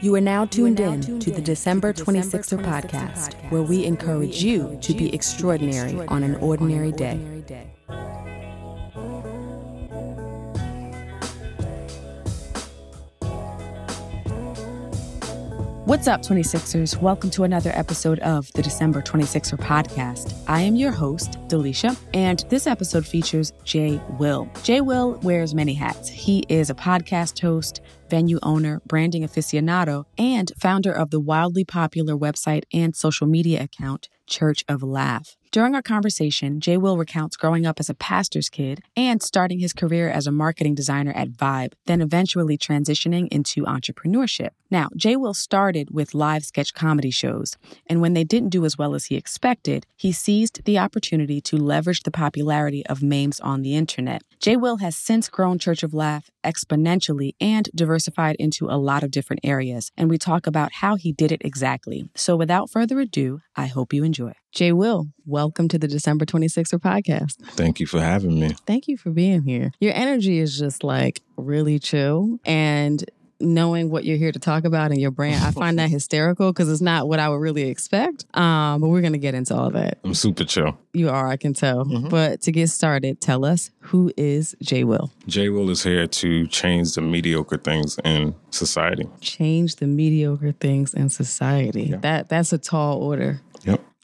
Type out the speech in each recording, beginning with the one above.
You are now tuned in to the December 26er podcast, where we encourage you to be extraordinary on an ordinary day. What's up, 26ers? Welcome to another episode of the December 26er podcast. I am your host, Delisha, and this episode features Jay Will. Jay Will wears many hats. He is a podcast host, venue owner, branding aficionado, and founder of the wildly popular website and social media account, Church of Laugh. During our conversation, Jay Will recounts growing up as a pastor's kid and starting his career as a marketing designer at Vibe, then eventually transitioning into entrepreneurship. Now, Jay Will started with live sketch comedy shows, and when they didn't do as well as he expected, he seized the opportunity to leverage the popularity of memes on the internet. Jay Will has since grown Church of Laugh exponentially and diversified into a lot of different areas, and we talk about how he did it exactly. So without further ado, I hope you enjoy. Jay Will, welcome to the December 26er podcast. Thank you for having me. Thank you for being here. Your energy is just like really chill and knowing what you're here to talk about and your brand, I find that hysterical because it's not what I would really expect. Um, but we're going to get into all that. I'm super chill. You are, I can tell. Mm-hmm. But to get started, tell us who is Jay Will? Jay Will is here to change the mediocre things in society. Change the mediocre things in society. Yeah. That that's a tall order.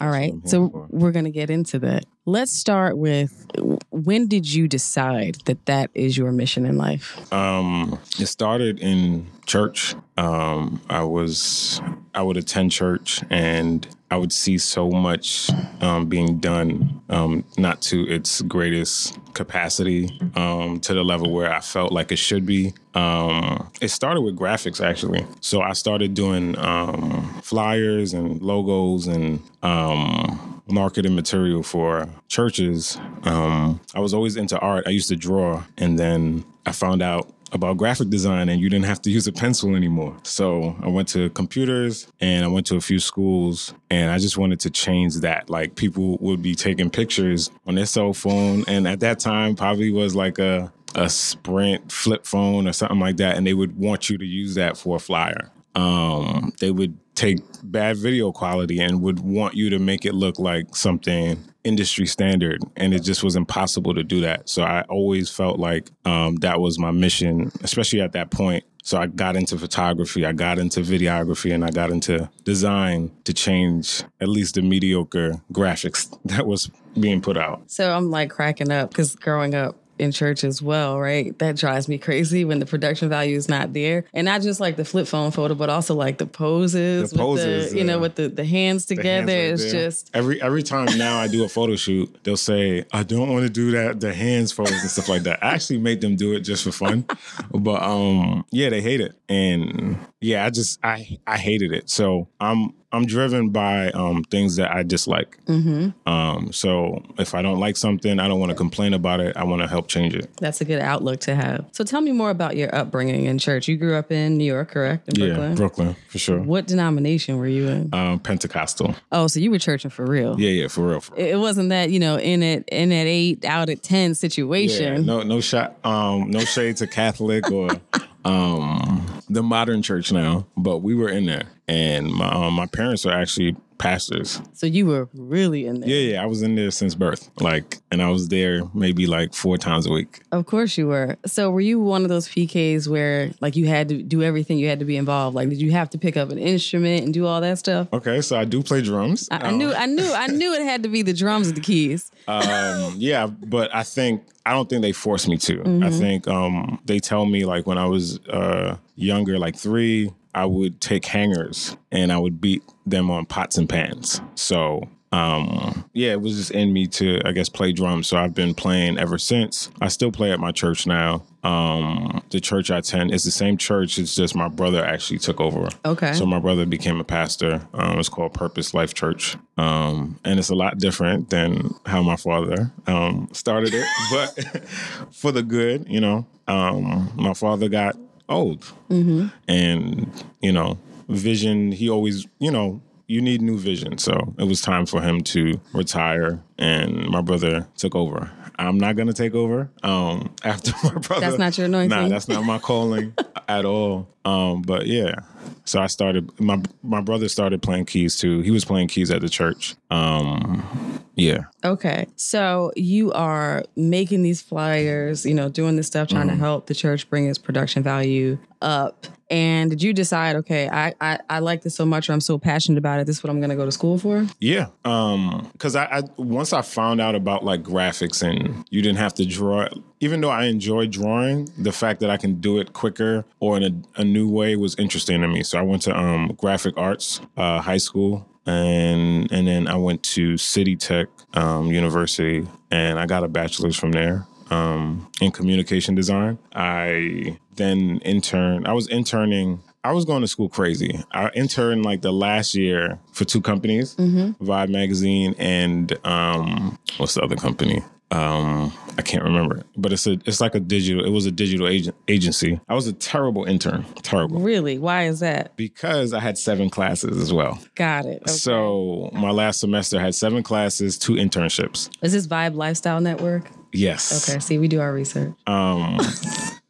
All right. So for. we're going to get into that. Let's start with when did you decide that that is your mission in life? Um, it started in church. Um, I was I would attend church and I would see so much um, being done, um, not to its greatest capacity, um, to the level where I felt like it should be. Um, it started with graphics actually. So I started doing um, flyers and logos and um, marketing material for churches. I was always into art. I used to draw, and then I found out about graphic design and you didn't have to use a pencil anymore. So I went to computers and I went to a few schools and I just wanted to change that. Like people would be taking pictures on their cell phone and at that time probably was like a a Sprint flip phone or something like that, and they would want you to use that for a flyer. Um, they would take bad video quality and would want you to make it look like something industry standard and it just was impossible to do that. So i always felt like um, that was my mission especially at that point. So i got into photography i got into videography and i got into design to change at least the mediocre graphics that was being put out. So i'm like cracking up because growing up in church as well, right? That drives me crazy when the production value is not there. And not just like the flip phone photo, but also like the poses, the poses the, you uh, know, with the, the hands together. The hands right it's just every every time now I do a photo shoot, they'll say, I don't want to do that, the hands photos and stuff like that. I actually make them do it just for fun. but um yeah, they hate it. And yeah, I just I I hated it. So I'm I'm driven by um, things that I dislike. Mm-hmm. Um, so if I don't like something, I don't want to complain about it. I want to help change it. That's a good outlook to have. So tell me more about your upbringing in church. You grew up in New York, correct? In Brooklyn? Yeah, Brooklyn for sure. What denomination were you in? Um, Pentecostal. Oh, so you were churching for real? Yeah, yeah, for real. For real. It wasn't that you know in it in at eight out at ten situation. Yeah, no, no shot. Um, no shade to Catholic or. um, the modern church now, but we were in there, and my um, my parents are actually pastors. So you were really in there. Yeah, yeah, I was in there since birth. Like, and I was there maybe like four times a week. Of course you were. So were you one of those PKs where like you had to do everything, you had to be involved? Like, did you have to pick up an instrument and do all that stuff? Okay, so I do play drums. I, I knew, I knew, I knew it had to be the drums and the keys. Um, yeah, but I think I don't think they force me to. Mm-hmm. I think um, they tell me like when I was uh, younger, like three, I would take hangers and I would beat them on pots and pans. So um, yeah, it was just in me to, I guess, play drums. So I've been playing ever since. I still play at my church now. Um, the church I attend is the same church. It's just my brother actually took over. Okay. So my brother became a pastor. Um, it's called Purpose Life Church. Um, and it's a lot different than how my father um, started it, but for the good, you know. Um, my father got old. Mm-hmm. And, you know, vision, he always, you know, you need new vision. So it was time for him to retire, and my brother took over. I'm not gonna take over. Um, after my brother, That's not your anointing. Nah, that's not my calling at all. Um, but yeah, so I started. My my brother started playing keys too. He was playing keys at the church. Um, yeah. Okay. So you are making these flyers, you know, doing this stuff, trying to help the church bring its production value up. And did you decide, okay, I, I, I like this so much, or I'm so passionate about it, this is what I'm going to go to school for? Yeah, um, because I, I once I found out about like graphics and you didn't have to draw. Even though I enjoy drawing, the fact that I can do it quicker or in a, a new way was interesting to me. So I went to um, graphic arts uh, high school, and and then I went to City Tech um, University, and I got a bachelor's from there um, in communication design. I then interned. I was interning. I was going to school crazy. I interned like the last year for two companies, Vibe Magazine and um, what's the other company? Um, I can't remember, but it's a it's like a digital. It was a digital agent, agency. I was a terrible intern, terrible, Really? Why is that? because I had seven classes as well. Got it. Okay. So my last semester had seven classes, two internships. is this Vibe Lifestyle Network? Yes. Okay. See, we do our research. Um,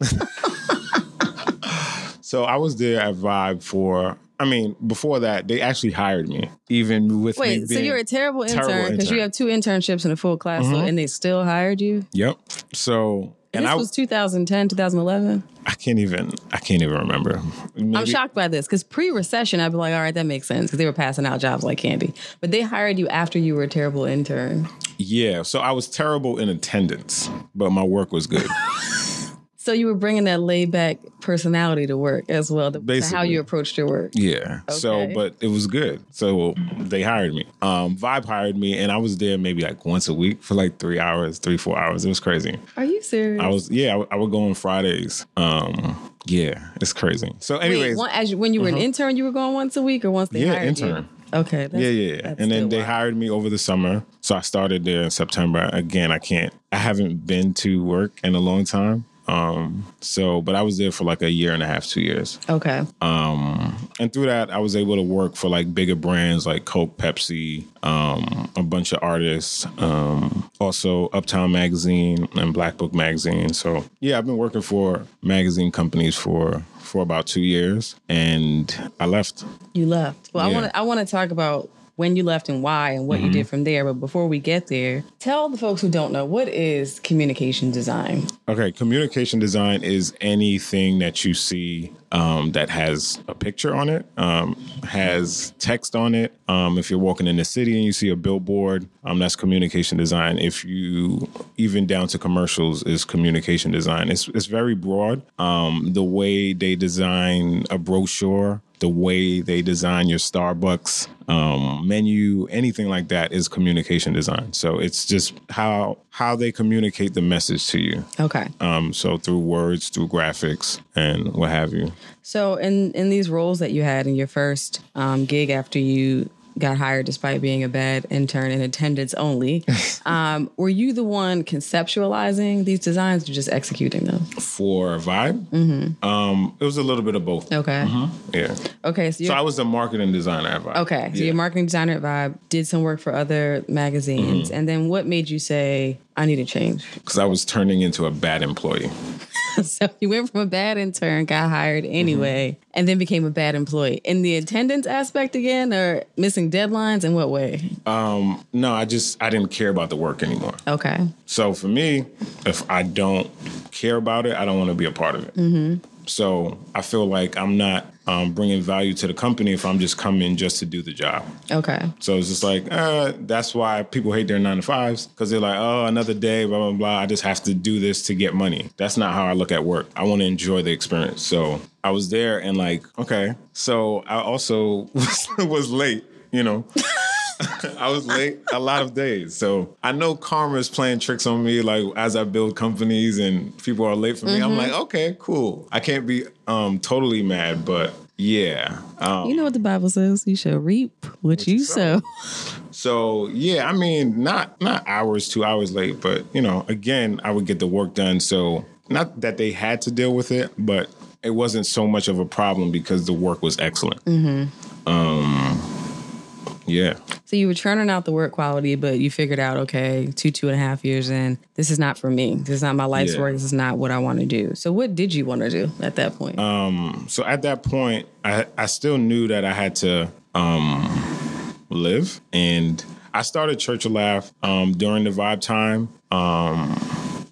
so I was there at Vibe for. I mean, before that, they actually hired me, even with me Wait, so you're a terrible intern because you have two internships in a full class, so, mm-hmm. and they still hired you? Yep. So And and this I was 2010, 2011. I can't even I can't even remember. Maybe, I'm shocked by this because pre-recession, I'd be like, all right, that makes sense because they were passing out jobs like candy. But they hired you after you were a terrible intern. Yeah. So I was terrible in attendance, but my work was good. So you were bringing that laid back personality to work as well, to, to how you approached your work. Yeah. So, but it was good. So they hired me. Um, Vibe hired me, and I was there maybe like once a week for like three hours, three four hours. It was crazy. Are you serious? I was yeah. I, would- I would go on Fridays. Um, yeah, it's crazy. So, Wait, anyways, one, as you, when you were an intern, you were going once a week, or once they Yeah, hired intern. you? Okay. That's, yeah, yeah, And then they wild. hired me over the summer. So I started there in September. Again, I can't. I haven't been to work in a long time. Um, so, but I was there for like a year and a half, two years. Okay. Um, and through that, I was able to work for like bigger brands like Coke, Pepsi, um, a bunch of artists, um, also Uptown Magazine and Black Book Magazine. So yeah, I've been working for magazine companies for for about two years, and I left. You left. Well, I want to I want to talk about when you left and why and what you Mm-hmm. did from there. But before we get there, tell the folks who don't know what is communication design. Okay, communication design is anything that you see um, that has a picture on it, um, has text on it. Um, if you're walking in the city and you see a billboard, um, that's communication design. If you even down to commercials is communication design. It's it's very broad. Um, the way they design a brochure, the way they design your Starbucks um, menu, anything like that is communication design. So it's just how how they communicate the message to you. Okay. Um, so through words, through graphics, and what have you. So in in these roles that you had in your first um, gig after you got hired, despite being a bad intern in attendance only, um, were you the one conceptualizing these designs or just executing them? For Vibe, um, it was a little bit of both. Okay. Yeah. Okay. So, So I was the marketing designer at Vibe. okay. So Yeah. you're marketing designer at Vibe, did some work for other magazines, Mm-hmm. and then what made you say I need to change? because I was turning into a bad employee. so you went from a bad intern, got hired Mm-hmm. anyway, and then became a bad employee. In the attendance aspect again, or missing deadlines? In what way? Um, no, I just I didn't care about the work anymore. Okay. So for me, if I don't care about it, I don't want to be a part of it. So I feel like I'm not um, bringing value to the company if I'm just coming just to do the job. Okay. So it's just like, uh, that's why people hate their nine to fives because they're like, oh, another day, blah, blah, blah. I just have to do this to get money. That's not how I look at work. I want to enjoy the experience. So I was there and like, okay. So I also was, was late, you know. I was late a lot of days. So I know karma is playing tricks on me, like as I build companies and people are late for me. I'm like, okay, cool. I can't be um, totally mad, but yeah. Um, You know what the Bible says? You shall reap what you sow. So yeah, I mean, not not hours, two hours late, but you know, again, I would get the work done. So not that they had to deal with it, but it wasn't so much of a problem because the work was excellent. Um, Yeah. So you were churning out the work quality, but you figured out, okay, two, two and a half years in, this is not for me. This is not my life's Yeah. work. This is not what I want to do. So what did you want to do at that point? Um, so at that point, I I still knew that I had to um, live, and I started Church of Laugh um, during the Vibe time. Um,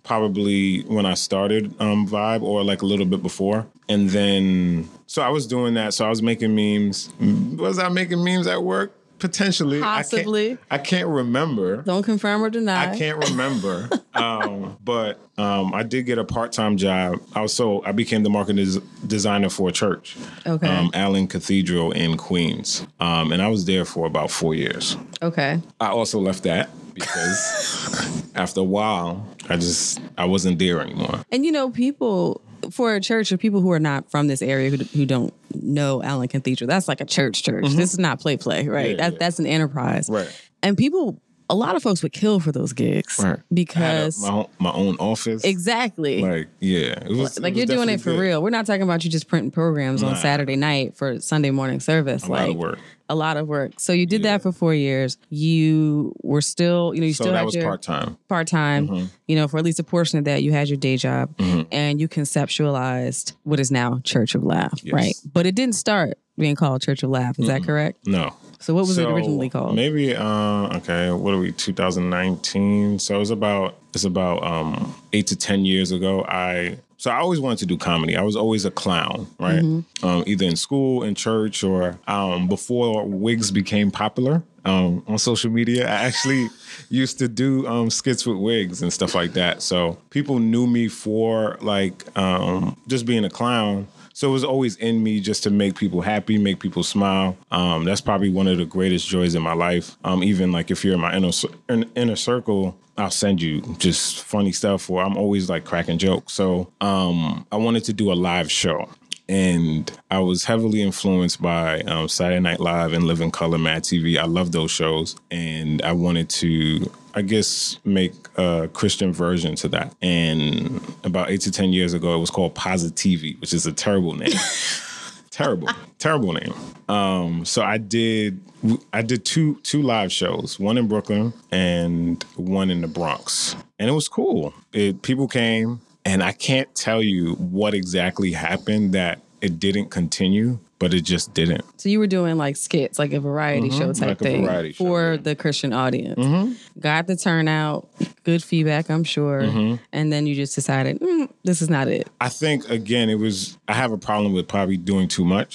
probably when I started um, Vibe, or like a little bit before, and then so I was doing that. So I was making memes. Was I making memes at work? Potentially, Possibly. I can't, I can't remember. Don't confirm or deny. I can't remember, um, but um, I did get a part-time job. I was I became the marketing des- designer for a church, Okay. um, Allen Cathedral in Queens, um, and I was there for about four years. Okay. I also left that because after a while, I just I wasn't there anymore. And you know, people for a church of people who are not from this area who, who don't know Allen Cathedral, that's like a church church. This is not play play, right? Mm-hmm. Yeah, that, yeah. That's an enterprise. Right. And people, a lot of folks would kill for those gigs I had a- because my own, my own office, exactly. Like yeah, was like you're doing it for good. real. We're not talking about you just printing programs on Saturday night for Sunday morning service. A like lot of work. a lot of work. So you did Yeah. that for four years. You were still, you know, you So still that had was your part time. part time. Mm-hmm. You know, for at least a portion of that, you had your day job, mm-hmm. and you conceptualized what is now Church of Laugh, Yes. right? But it didn't start being called Church of Laugh. Is that correct? No, So what was it originally called? Maybe uh okay, what are we 2019? So it was about it's about um 8 to 10 years ago. I so I always wanted to do comedy. I was always a clown, right? Um either in school, in church or um before wigs became popular um on social media. I actually used to do um skits with wigs and stuff like that. So people knew me for like um just being a clown. So it was always in me just to make people happy, make people smile. Um, that's probably one of the greatest joys in my life. Um, even like if you're in my inner inner circle, I'll send you just funny stuff, or I'm always like cracking jokes. So um, I wanted to do a live show. And I was heavily influenced by um, Saturday Night Live and Living Color, Mad TV. I love those shows, and I wanted to, I guess, make a Christian version to that. And about eight to ten years ago, it was called Positivity, which is a terrible name. terrible, terrible name. Um, so I did, I did two two live shows, one in Brooklyn and one in the Bronx, and it was cool. It people came, and I can't tell you what exactly happened that it didn't continue, but it just didn't. so you were doing like skits, like a variety show type like thing variety show, for yeah. Mm-hmm. the Christian audience. Got the turnout, good feedback, I'm sure. Mm-hmm. And then you just decided, mm, this is not it. I think again, it was I have a problem with probably doing too much.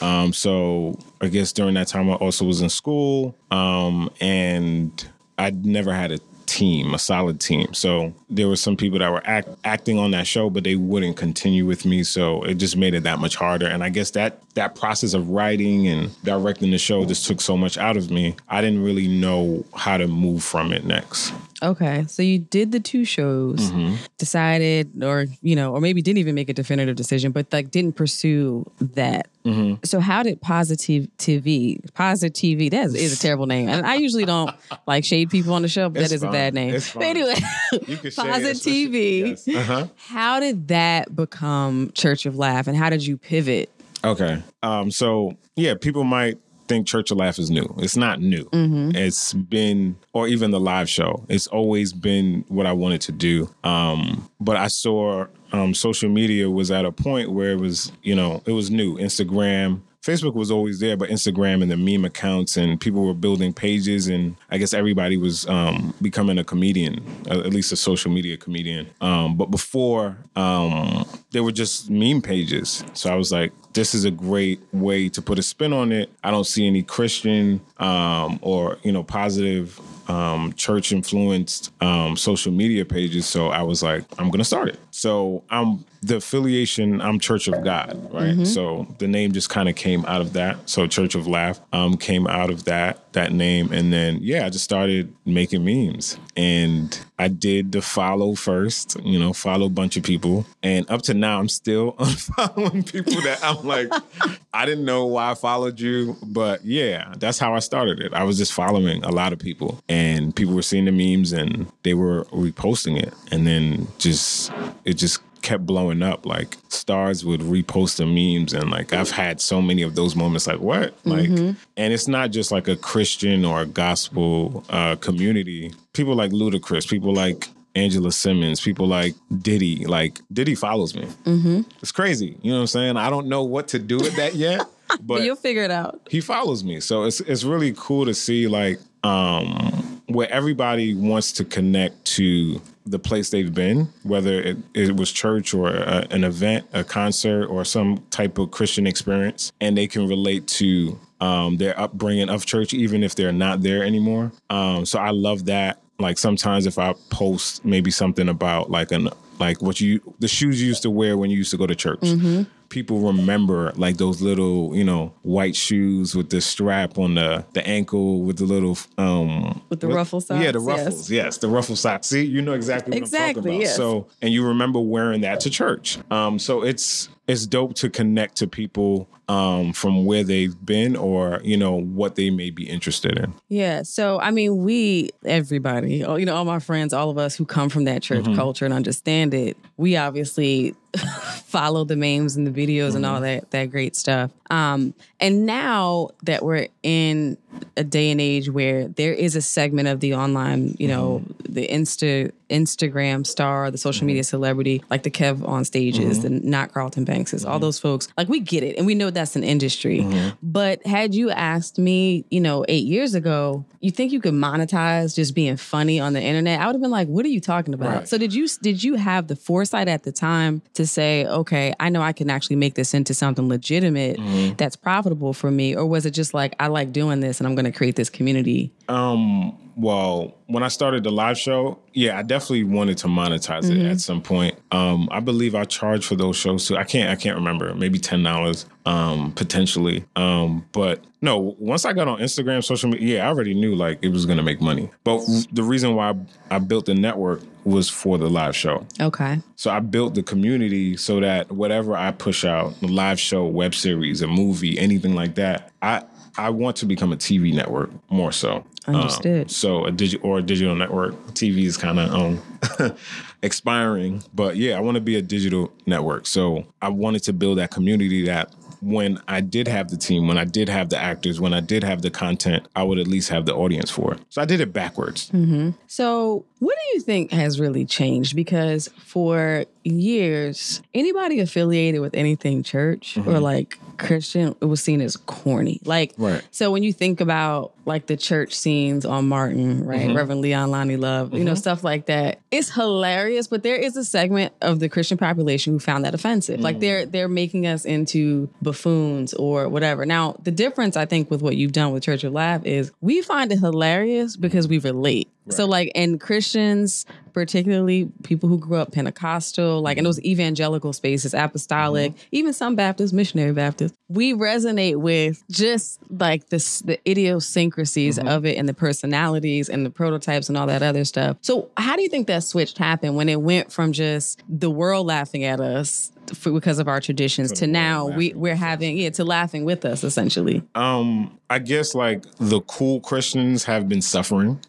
Um, so I guess during that time I also was in school, um, and I never had a team, a solid team. So there were some people that were act, acting on that show, but they wouldn't continue with me. So it just made it that much harder. And I guess that that process of writing and directing the show just took so much out of me. I didn't really know how to move from it next. Okay, so you did the two shows, Mm-hmm. decided, or you know, or maybe didn't even make a definitive decision, but like didn't pursue that. Mm-hmm. So how did Positive TV, Positive TV, that is, is a terrible name, and I usually don't like shade people on the show, but It's that is a bad name. But anyway, You can say it, Positive TV. Yes. Uh-huh. How did that become Church of Laugh, and how did you pivot? Okay. Um, so yeah, people might think Church of Laugh is new. It's not new. It's been, or even the live show. It's always been what I wanted to do. Um, but I saw um, social media was at a point where it was, you know, it was new. Instagram. Facebook was always there, but Instagram and the meme accounts and people were building pages, and I guess everybody was um, becoming a comedian, at least a social media comedian. Um, but before, um, they were just meme pages. So I was like, this is a great way to put a spin on it. I don't see any Christian um, or you know positive um, church influenced um, social media pages. So I was like, I'm gonna start it. So I'm the affiliation. I'm Church of God, right? So the name just kind of came out of that. So Church of Laugh um, came out of that that name, and then yeah, I just started making memes, and I did the follow first. You know, follow a bunch of people, and up to now, I'm still unfollowing people that I'm like, I didn't know why I followed you, but yeah, that's how I started it. I was just following a lot of people, and people were seeing the memes and they were reposting it, and then just it just kept blowing up. Like stars would repost the memes, and like I've had so many of those moments. Like what? Like, Mm-hmm. and it's not just like a Christian or a gospel uh, community. People like Ludacris, people like Angela Simmons, people like Diddy. Like Diddy follows me. Mm-hmm. It's crazy. You know what I'm saying? I don't know what to do with that yet, But but you'll figure it out. he follows me. So it's it's really cool to see like um where everybody wants to connect to the place they've been, whether it, it was church or a, an event, a concert, or some type of Christian experience, and they can relate to um, their upbringing of church, even if they're not there anymore. Um, so I love that. Like sometimes if I post maybe something about like an like what you the shoes you used to wear when you used to go to church people remember like those little, you know, white shoes with the strap on the the ankle with the little um With the what- ruffle Yeah, the socks, yes. ruffles. Yes. the ruffle socks. See, you know exactly what I'm Exactly, talking about. yes. So, and you remember wearing that to church. Um so it's it's dope to connect to people um from where they've been or, you know, what they may be interested in. Yeah. So, I mean, we, everybody, oh, you know, all my friends, all of us who come from that church culture and understand it, we obviously follow the memes and the videos and all that, that great stuff. Um, and now that we're in a day and age where there is a segment of the online, you know, mm-hmm. the Insta, Instagram star, the social media mm-hmm. celebrity, like the KevOnStages, mm-hmm. the not Carlton Bankses, all those folks, like we get it. And we know that's an industry. But had you asked me, you know, eight years ago, you think you could monetize just being funny on the internet? I would have been like, what are you talking about? Right. So did you did you have the foresight at the time to say, okay, I know I can actually make this into something legitimate that's profitable for me? Or was it just like I like doing this and I'm gonna create this community? Um, well, when I started the live show, yeah, I definitely wanted to monetize Mm-hmm. it at some point. Um, I believe I charged for those shows too. I can't I can't remember. Maybe ten dollars, um, potentially. Um, but no, once I got on Instagram, social media, yeah, I already knew like it was gonna make money. But the reason why I built the network was for the live show. Okay. So I built the community so that whatever I push out, the live show, web series, a movie, anything like that, I I want to become a TV network more so. Um, Understood. so a digital or a digital network. TV is kind of um expiring, but yeah, I want to be a digital network. So I wanted to build that community that when I did have the team, when I did have the actors, when I did have the content, I would at least have the audience for it. So I did it backwards. So, what do you think has really changed? Because for years, anybody affiliated with anything church or mm-hmm. like Christian, it was seen as corny. Like, Right. so when you think about like the church scenes on Martin, right, mm-hmm. Reverend Leon Lonnie Love, you know, mm-hmm. stuff like that, it's hilarious. But there is a segment of the Christian population who found that offensive. Like mm. they're they're making us into buffoons or whatever. Now, the difference I think with what you've done with Church of Laugh is we find it hilarious because we relate. So like and Christians, particularly people who grew up Pentecostal, like in mm-hmm. those evangelical spaces, apostolic, mm-hmm. even some Baptists, missionary Baptists, we resonate with just like this the idiosyncrasies mm-hmm. of it and the personalities and the prototypes and all that other stuff. So how do you think that switch happened when it went from just the world laughing at us because of our traditions to, now we we're having yeah to laughing with us essentially. Um, I guess like the cool Christians have been suffering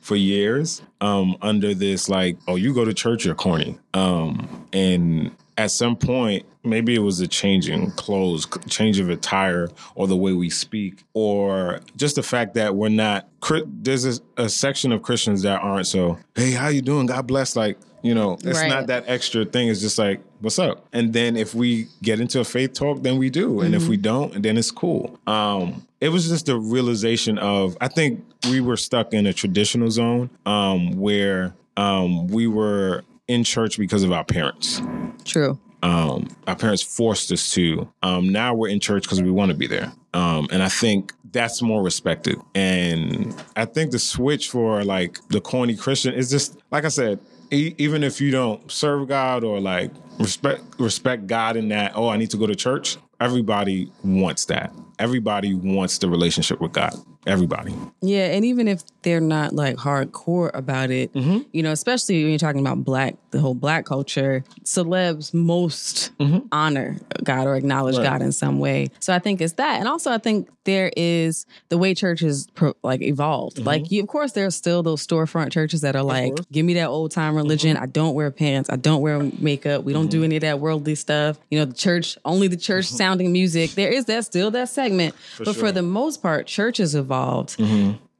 for years um, under this like, oh, you go to church, you're corny. Um, and at some point, maybe it was a change in clothes, change of attire, or the way we speak, or just the fact that we're not. There's a, a section of Christians that aren't so. Hey, how you doing? God bless. Like you know, it's Right. not that extra thing. It's just like, what's up? And then if we get into a faith talk, then we do. And if we don't, then it's cool. Um, it was just the realization of I think we were stuck in a traditional zone um, where um, we were in church because of our parents. True. Um, our parents forced us to. Um, now we're in church because we want to be there. Um, and I think that's more respected. And I think the switch for like the corny Christian is just like I said. Even if you don't serve God or like respect respect God in that, oh, I need to go to church. Everybody wants that. Everybody wants the relationship with God. Everybody. Yeah, and even if they're not like hardcore about it. Mm-hmm. You know, especially when you're talking about black, the whole black culture. Celebs most honor God or acknowledge Mm-hmm. Right. God in some way. So I think it's that, and also I think there is the way churches pro, like evolved. Like, you, of course, there are still those storefront churches that are like, Mm-hmm. Mm-hmm. give me that old time religion. I don't wear pants. I don't wear makeup. We don't do any of that worldly stuff. You know, the church only the church sounding music. There is that still that segment, but for sure. Mm-hmm. the most part, churches evolved.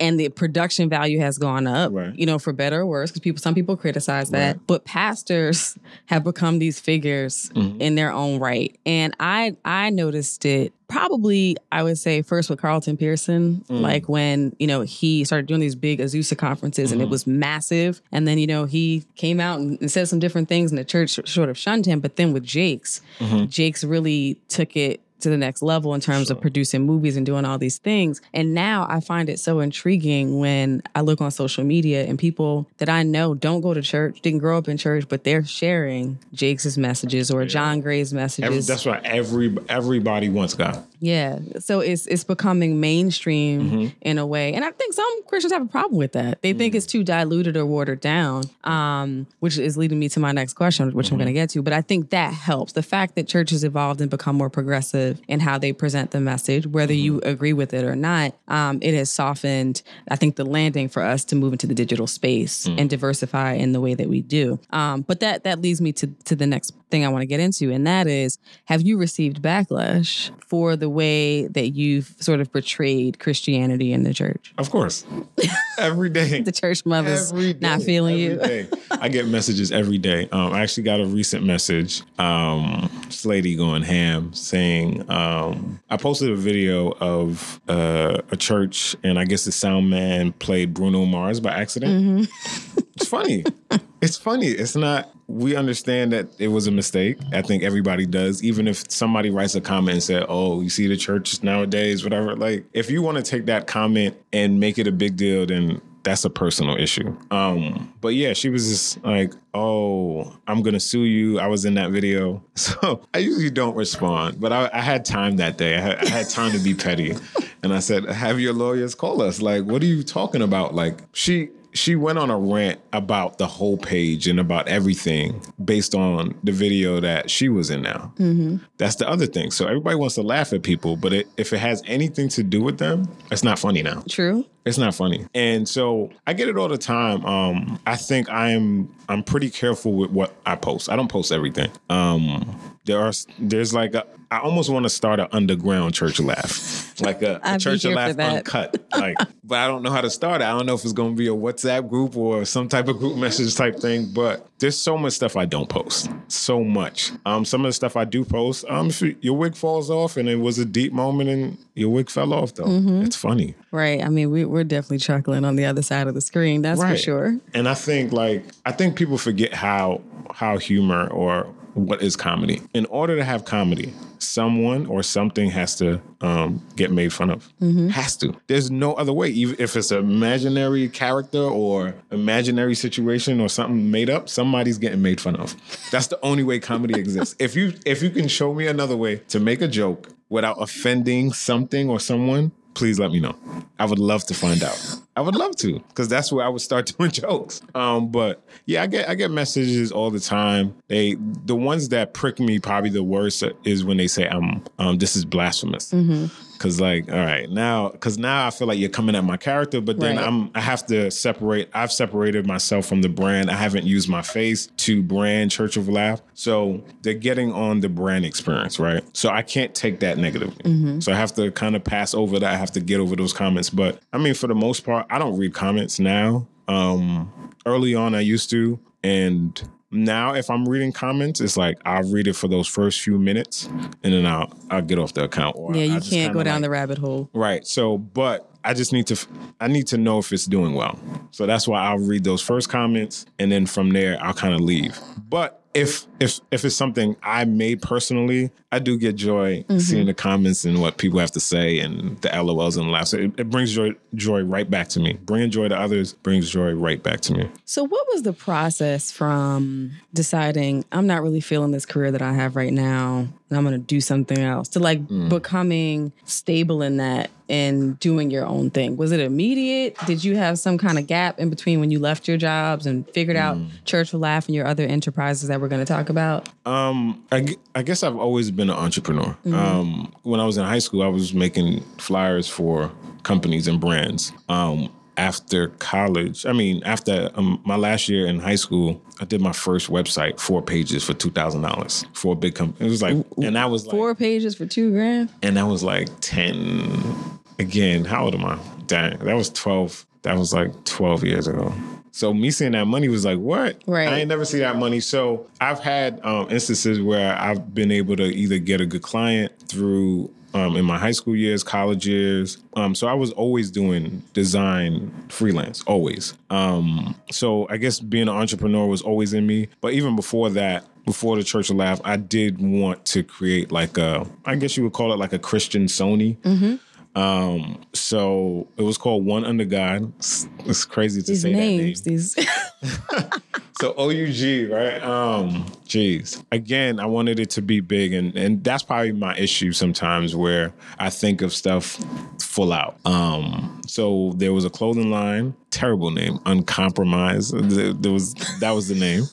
And the production value has gone up, Right. you know, for better or worse, because people, some people criticize that. But pastors have become these figures Mm-hmm. in their own right, and I, I noticed it probably, I would say, first with Carlton Pearson, Mm. like when you know he started doing these big Azusa conferences, Mm-hmm. and it was massive. And then you know he came out and, and said some different things, and the church sort of shunned him. But then with Jakes, Mm-hmm. Jakes really took it to the next level in terms of producing movies and doing all these things. And now I find it so intriguing when I look on social media and people that I know don't go to church, didn't grow up in church, but they're sharing Jakes' messages or John Gray's messages. Every, that's why every everybody wants God. Yeah. So it's it's becoming mainstream Mm-hmm. in a way. And I think some Christians have a problem with that. They Mm. think it's too diluted or watered down. Um, which is leading me to my next question, which Mm-hmm. I'm gonna get to. But I think that helps. The fact that churches evolved and become more progressive in how they present the message, whether you Mm-hmm. agree with it or not, um, it has softened, I think, the landing for us to move into the digital space Mm. and diversify in the way that we do. Um, but that that leads me to to the next thing I want to get into, and that is have you received backlash for the way that you've sort of portrayed Christianity in the church? Of course. every day. The church mothers Every day, not feeling you. I get messages every day. Um, I actually got a recent message. Um, this lady going ham saying, um, I posted a video of uh, a church, and I guess the sound man played Bruno Mars by accident. It's funny. It's funny. It's not. We understand that it was a mistake. I think everybody does. Even if somebody writes a comment and said, "Oh, you see the church nowadays, whatever." Like, if you want to take that comment and make it a big deal, then that's a personal issue. Um, but yeah, she was just like, "Oh, I'm gonna sue you." I was in that video, so I usually don't respond. But I, I had time that day. I had, I had time to be petty, and I said, "Have your lawyers call us." Like, what are you talking about? Like, she she went on a rant about the whole page and about everything based on the video that she was in now. That's the other thing. So everybody wants to laugh at people, but it, if it has anything to do with them, it's not funny now. True. It's not funny. And so I get it all the time. Um, I think I'm I'm pretty careful with what I post. I don't post everything. Um, there are there's like a I almost want to start an underground church laugh, like a, a church of here for laugh uncut. Like, but I don't know how to start it. I don't know if it's going to be a WhatsApp group or some type of group message type thing. But there's so much stuff I don't post. So much. Um, some of the stuff I do post. Um, your wig falls off and it was a deep moment and your wig fell off, though, Mm-hmm. it's funny. Right. I mean, we, we're definitely chuckling on the other side of the screen. That's for sure. And I think like I think people forget how how humor or what is comedy. In order to have comedy, someone or something has to um, get made fun of. Has to. There's no other way. Even if it's an imaginary character or imaginary situation or something made up, somebody's getting made fun of. That's the only way comedy exists. If you if you can show me another way to make a joke without offending something or someone, please let me know. I would love to find out. I would love to, because that's where I would start doing jokes. Um, but yeah, I get I get messages all the time. They the ones that prick me probably the worst is when they say um um this is blasphemous. Cause like, all right, now, cause now I feel like you're coming at my character, but then Right. I'm I have to separate. I've separated myself from the brand. I haven't used my face to brand Church of Laugh, so they're getting on the brand experience, right? So I can't take that negatively. So I have to kind of pass over that. I have to get over those comments. But I mean, for the most part, I don't read comments now. Um, early on, I used to, and now if I'm reading comments, it's like I'll read it for those first few minutes, and then I'll I'll get off the account. Or Yeah, you can't go down like- the rabbit hole. Right. So, but I just need to, I need to know if it's doing well. So that's why I'll read those first comments, and then from there I'll kind of leave. But if if if it's something I made personally, I do get joy Mm-hmm. seeing the comments and what people have to say and the LOLs and laughs. It, it brings joy joy right back to me. Bringing joy to others brings joy right back to me. So, what was the process from deciding I'm not really feeling this career that I have right now, and I'm going to do something else, to like becoming stable in that and doing your own thing? Was it immediate? Did you have some kind of gap in between when you left your jobs and figured out Church will Laugh and your other enterprises that we're going to talk about? Um, I, I guess I've always been an entrepreneur. Um, when I was in high school, I was making flyers for companies and brands. Um, after college, I mean, after um, my last year in high school, I did my first website, four pages for two thousand dollars for a big company. It was like, and that was like, Four pages for two grand? and that was like ten. Again, how old am I? Dang, that was twelve. That was like twelve years ago. So me seeing that money was like, what? Right. I ain't never see that money. So I've had um, instances where I've been able to either get a good client through um, in my high school years, college years. Um, so I was always doing design freelance, always. Um, so I guess being an entrepreneur was always in me. But even before that, before the Church of Laugh, I did want to create like a, I guess you would call it like a Christian Sony. Um, so it was called One Under God. It's, it's crazy to These say names, that name. these. So OUG, right? Um, geez. Again, I wanted it to be big, and and that's probably my issue sometimes where I think of stuff full out. Um, so there was a clothing line, terrible name, Uncompromised. There was that was the name.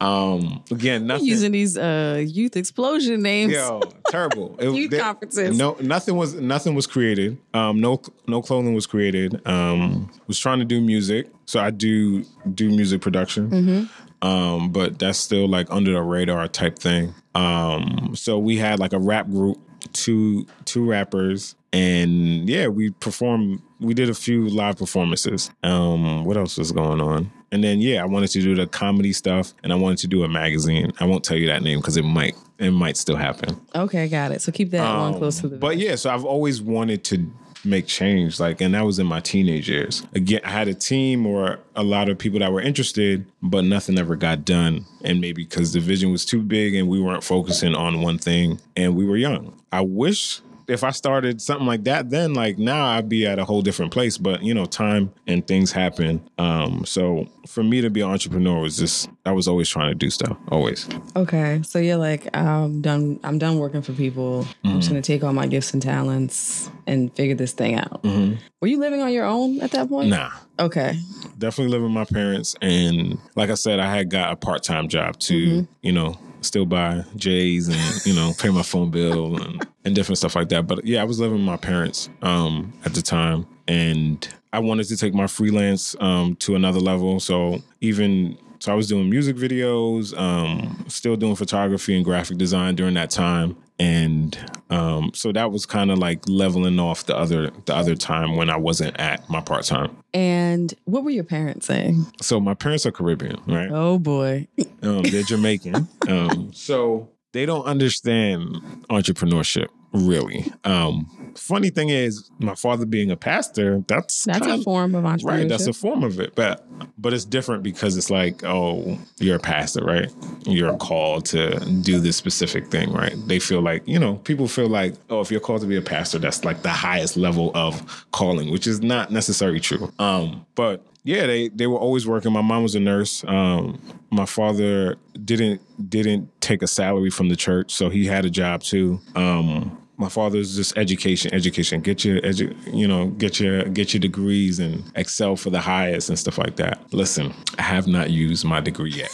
Um, again, nothing. using these uh, youth explosion names. Yo, terrible. It- Youth there- conferences. No, nothing was nothing was created. Um, no, no clothing was created. Um, was trying to do music, so I do do music production. Mm-hmm. Um, but that's still like under the radar type thing. Um, so we had like a rap group, two two rappers, and yeah, we performed. We did a few live performances. Um, what else was going on? And then yeah, I wanted to do the comedy stuff, and I wanted to do a magazine. I won't tell you that name because it might it might still happen. Okay, got it. So keep that one Um, close to the. But yeah, so I've always wanted to make change, like, and that was in my teenage years. Again, I had a team or a lot of people that were interested, but nothing ever got done. And maybe because the vision was too big and we weren't focusing on one thing, and we were young. I wish. If I started something like that, then like now I'd be at a whole different place. But you know, time and things happen. Um, so for me to be an entrepreneur was just I was always trying to do stuff. Always. okay, so you're like, I'm done. I'm done working for people. I'm Mm-hmm. just gonna take all my gifts and talents and figure this thing out. Were you living on your own at that point? Nah. Okay. definitely living with my parents and like i said i had got a part-time job to you know still buy j's and you know pay my phone bill and, and different stuff like that. But yeah i was living with my parents um, at the time. And i wanted to take my freelance um, to another level. So even so i was doing music videos um, still doing photography and graphic design during that time and um, so that was kind of like leveling off the other the other time when i wasn't at my part-time And what were your parents saying? so my parents are Caribbean, right? Oh boy. Um, they're Jamaican. um, so they don't understand entrepreneurship really. Um, funny thing is, my father being a pastor, that's That's a form of entrepreneurship. Right, that's a form of it, but but it's different because it's like, oh, you're a pastor, right? You're called to do this specific thing, right? They feel like, you know, people feel like, oh, if you're called to be a pastor, that's like the highest level of calling, which is not necessarily true. Um, but yeah, they they were always working. My mom was a nurse. Um, my father didn't didn't take a salary from the church, so he had a job too. Um, my father's just education, education. Get your, edu- you know, get your get your degrees and excel for the highest and stuff like that. Listen, I have not used my degree yet.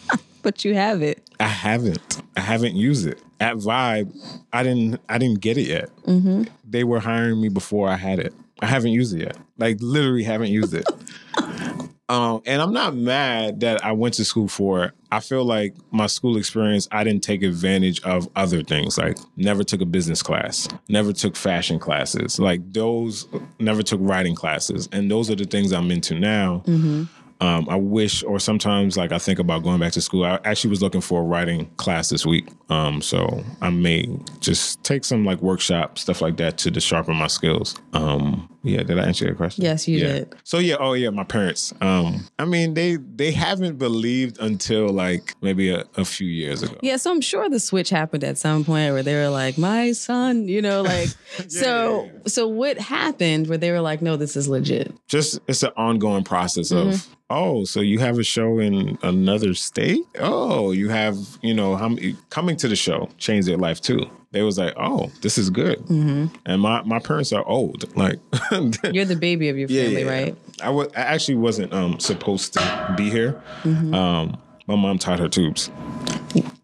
but you have it. I haven't. I haven't used it. At Vibe, I didn't. I didn't get it yet. Mm-hmm. They were hiring me before I had it. I haven't used it yet. Like literally, haven't used it. Um, and I'm not mad that I went to school for it. I feel like my school experience, I didn't take advantage of other things. Like never took a business class, never took fashion classes. Like those, never took writing classes. And those are the things I'm into now. Um, I wish, or sometimes like I think about going back to school. I actually was looking for a writing class this week. Um, so I may just take some like workshop stuff like that to, to sharpen my skills. Um, Yeah, did I answer your question? Yes, you yeah. did. So yeah, oh yeah, my parents. Um, I mean, they they haven't believed until like maybe a, a few years ago. Yeah, so I'm sure the switch happened at some point where they were like, "My son," you know, like. so, yeah, yeah. so what happened where they were like, "No, this is legit." Just it's an ongoing process of Mm-hmm. oh, so you have a show in another state? Oh, you have you know how many- coming to the show changed their life too. They was like, oh, this is good. Mm-hmm. And my my parents are old, like. You're the baby of your family, right? I wa- I actually wasn't um, supposed to be here. Mm-hmm. Um, my mom tied her tubes.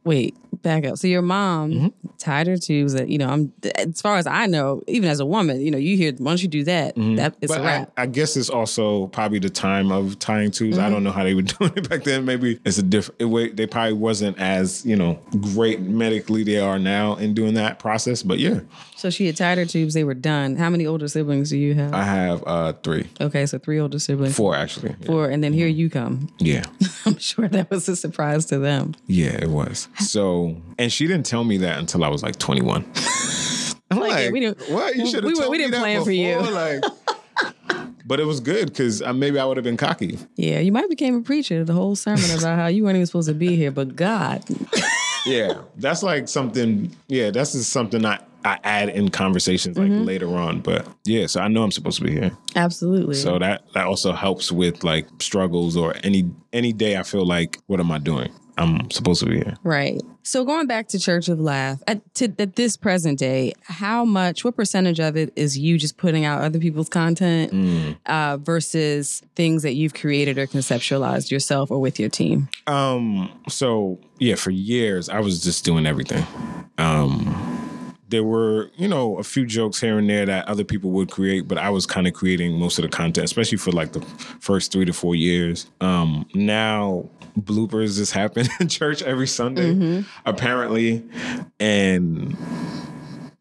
Wait, back up. So your mom Mm-hmm. tied her tubes. That you know, I'm as far as I know, even as a woman, you know, you hear once you do that, that it's Mm-hmm. But a I, wrap. I guess it's also probably the time of tying tubes. Mm-hmm. I don't know how they were doing it back then. Maybe it's a different. It, wa- they probably wasn't as you know great medically they are now in doing that process. But yeah, so she had tied her tubes. They were done. How many older siblings do you have? I have uh three, okay, so three older siblings. four actually. Yeah. Four, and then here you come. Yeah. I'm sure that was a surprise to them. Yeah, it was. So, and she didn't tell me that until I was like 21. I'm Like, like, yeah, we didn't- what? You we- should have were- told we me didn't that plan for you. before, Like, but it was good because maybe I would have been cocky. Yeah, you might have became a preacher the whole sermon about how you weren't even supposed to be here, but God. Yeah, that's like something. Yeah, that's just something I I add in conversations like Mm-hmm. later on. But yeah, so I know I'm supposed to be here. Absolutely. So that that also helps with like struggles or any any day I feel like what am I doing? I'm supposed to be here. Right. So going back to Church of Laugh, at, to, at this present day, how much, what percentage of it is you just putting out other people's content Mm. uh, versus things that you've created or conceptualized yourself or with your team? Um. So yeah, for years I was just doing everything. Um. There were, you know, a few jokes here and there that other people would create, but I was kind of creating most of the content, especially for like the first three to four years. Um, now bloopers just happen in church every Sunday, apparently, and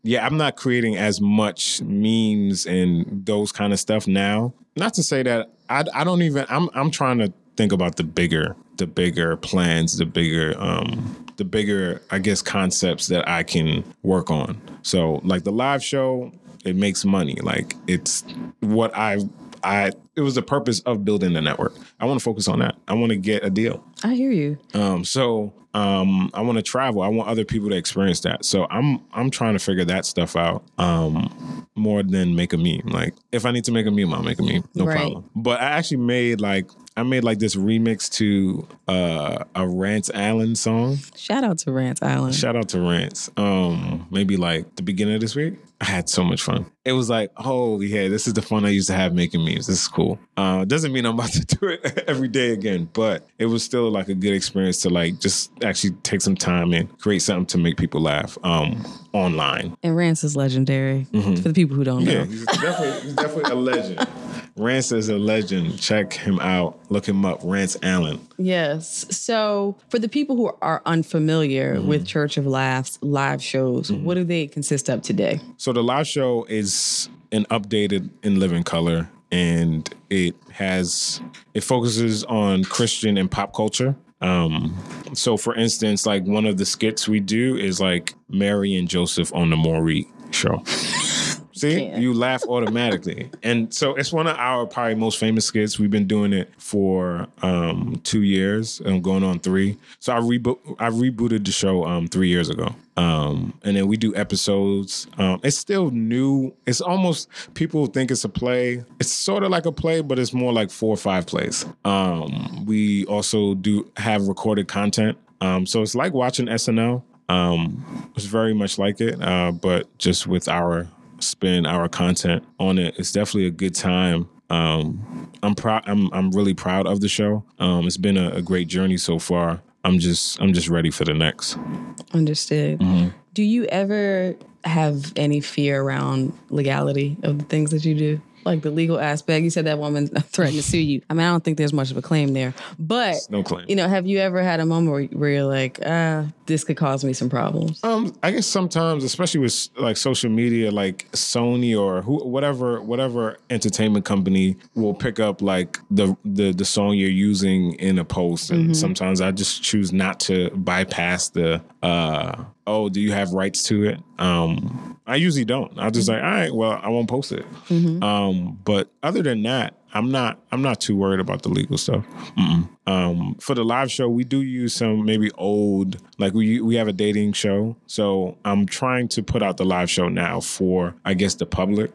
yeah, I'm not creating as much memes and those kind of stuff now. Not to say that I, I don't even I'm I'm trying to think about the bigger the bigger plans, the bigger um the bigger I guess concepts that I can work on. So like the live show, it makes money. Like it's what I I it was the purpose of building the network. I want to focus on that. I want to get a deal. I hear you. Um, so um, I want to travel. I want other people to experience that. So I'm I'm trying to figure that stuff out um, more than make a meme. Like if I need to make a meme, I'll make a meme. No Right. problem. But I actually made like I made like this remix to uh, a Rance Allen song. Shout out to Rance Allen. Shout out to Rance. Um, maybe like the beginning of this week. I had so much fun. It was like, oh yeah, this is the fun I used to have making memes. This is cool. Uh, doesn't mean I'm about to do it every day again, but it was still like a good experience to like just actually take some time and create something to make people laugh um, online. and Rance is legendary for the people who don't Mm-hmm. Yeah, know. he's definitely he's definitely a legend. Rance is a legend. Check him out. Look him up. Rance Allen. Yes. So, for the people who are unfamiliar Mm-hmm. with Church of Laughs live shows, what do they consist of today? So the live show is an updated in living color and it has it focuses on Christian and pop culture. Um so for instance, like one of the skits we do is like Mary and Joseph on the Maury show. See, you laugh automatically. And so it's one of our probably most famous skits. We've been doing it for um, two years and going on three. So I reboot I rebooted the show um, three years ago. Um, and then we do episodes. Um, it's still new. It's almost people think it's a play. It's sort of like a play, but it's more like four or five plays. Um, we also do have recorded content. Um, so it's like watching SNL. Um, it's very much like it, uh, but just with our spin, our content on it. It's definitely a good time. Um, I'm proud. I'm I'm really proud of the show. Um, it's been a, a great journey so far. I'm just I'm just ready for the next. Understood. Mm-hmm. Do you ever have any fear around legality of the things that you do? Like the legal aspect. You said that woman threatened to sue you. I mean, I don't think there's much of a claim there. But No claim. you know, have you ever had a moment where, where you're like, uh, this could cause me some problems? Um, I guess sometimes, especially with like social media, like Sony or who, whatever, whatever entertainment company will pick up like the the the song you're using in a post, and sometimes I just choose not to bypass the. uh Oh, do you have rights to it? Um, I usually don't. I just like, all right, well, I won't post it. Um, but other than that, I'm not. I'm not too worried about the legal stuff. Mm-mm. Um, for the live show, we do use some maybe old, like we we have a dating show. So I'm trying to put out the live show now for, I guess, the public,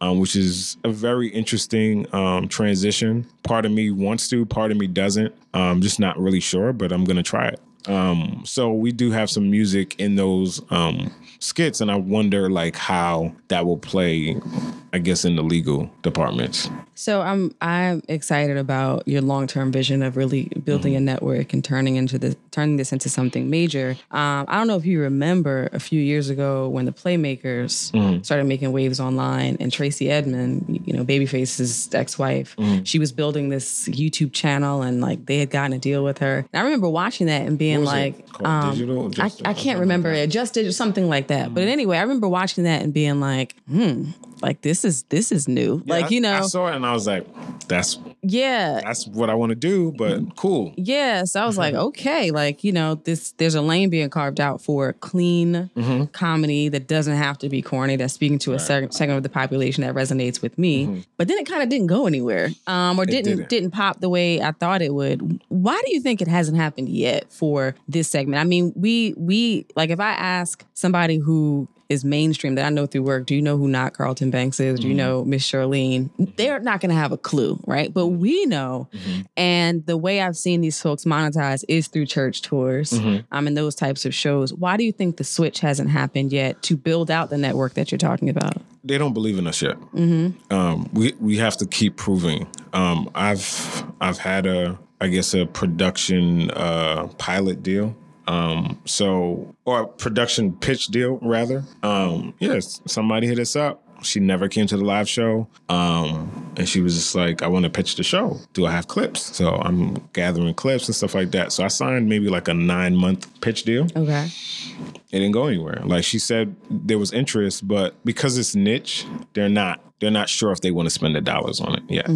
um, which is a very interesting um, transition. Part of me wants to, part of me doesn't. I'm just not really sure, but I'm gonna try it. Um, so we do have some music in those um, skits, and I wonder like how that will play, I guess, in the legal departments. So I'm I'm excited about your long term vision of really building a network and turning into the turning this into something major. Um, I don't know if you remember a few years ago when the Playmakers started making waves online, and Tracy Edmond, you know, Babyface's ex wife, she was building this YouTube channel, and like they had gotten a deal with her. And I remember watching that and being What was it like, um, Digital? I, I can't remember it. Just did something like that. But anyway, I remember watching that and being like, hmm, like this is this is new. like you know, I saw it and I was like, that's yeah. that's what I want to do, but cool. Yeah, so I was like, okay, like you know, this there's a lane being carved out for clean comedy that doesn't have to be corny. That's speaking to a seg- segment of the population that resonates with me. But then it kind of didn't go anywhere, um, or didn't didn't. didn't pop the way I thought it would. Why do you think it hasn't happened yet for this segment? I mean, we we like if I ask somebody who is mainstream that I know through work. Do you know who not Carlton Banks is? Do you know Miss Charlene? They're not going to have a clue, right? But we know. And the way I've seen these folks monetize is through church tours um, and those types of shows. Why do you think the switch hasn't happened yet to build out the network that you're talking about? They don't believe in us yet. Um, we we have to keep proving. Um, I've I've had a I guess a production uh, pilot deal. Um, so or production pitch deal rather. Um, yes, somebody hit us up. She never came to the live show. Um, and she was just like, I want to pitch the show. Do I have clips? So I'm gathering clips and stuff like that. So I signed maybe like a nine month pitch deal Okay. It didn't go anywhere. Like she said, there was interest, but because it's niche, they're not they're not sure if they want to spend the dollars on it yet.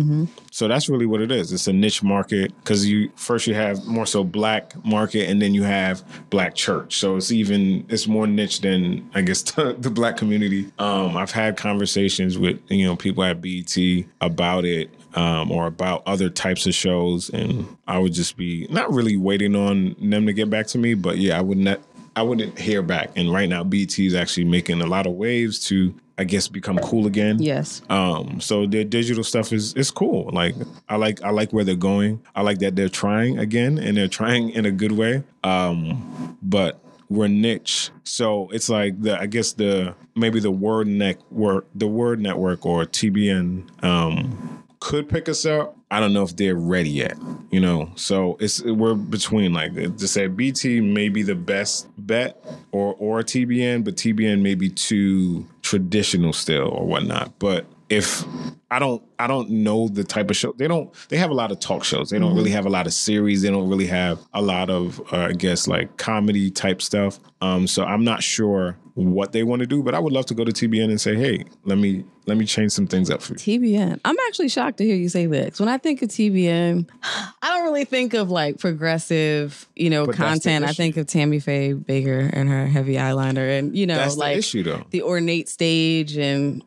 So that's really what it is. It's a niche market because you first you have more so black market, and then you have black church. So it's even it's more niche than I guess the, the black community. Um, I've had conversations with you know people at BET about it. Um, or about other types of shows, and I would just be not really waiting on them to get back to me, but yeah, I would not I wouldn't hear back. And right now, BET is actually making a lot of waves to, I guess, become cool again. Yes. Um. So their digital stuff is is cool. Like I like I like where they're going. I like that they're trying again, and they're trying in a good way. Um. But we're niche, so it's like the I guess the maybe the word network, the word network or TBN. Um. Could pick us up. I don't know if they're ready yet, you know. So it's we're between like to say BET may be the best bet or or TBN, but TBN may be too traditional still or whatnot. But if I don't I don't know the type of show they don't they have a lot of talk shows. They don't really have a lot of series. They don't really have a lot of uh, I guess like comedy type stuff. Um, so I'm not sure what they want to do, but I would love to go to TBN and say, hey, let me let me change some things up for you. TBN. I'm actually shocked to hear you say that. when I think of TBN, I don't really think of like progressive, you know, But content. I think of Tammy Faye Bakker and her heavy eyeliner and, you know, That's like the issue though. the ornate stage and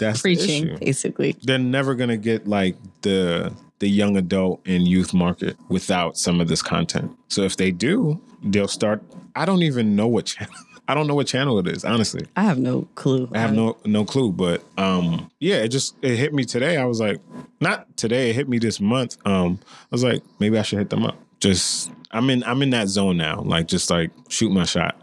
That's preaching, basically. they're never gonna get like the the young adult and youth market without some of this content. So if they do, they'll start. I don't even know what channel. I don't know what channel it is. Honestly, I have no clue. I have no no clue. But um, yeah, it just it hit me today. I was like, not today. It hit me this month. Um, I was like, maybe I should hit them up. Just I'm in I'm in that zone now. Like just like shoot my shot.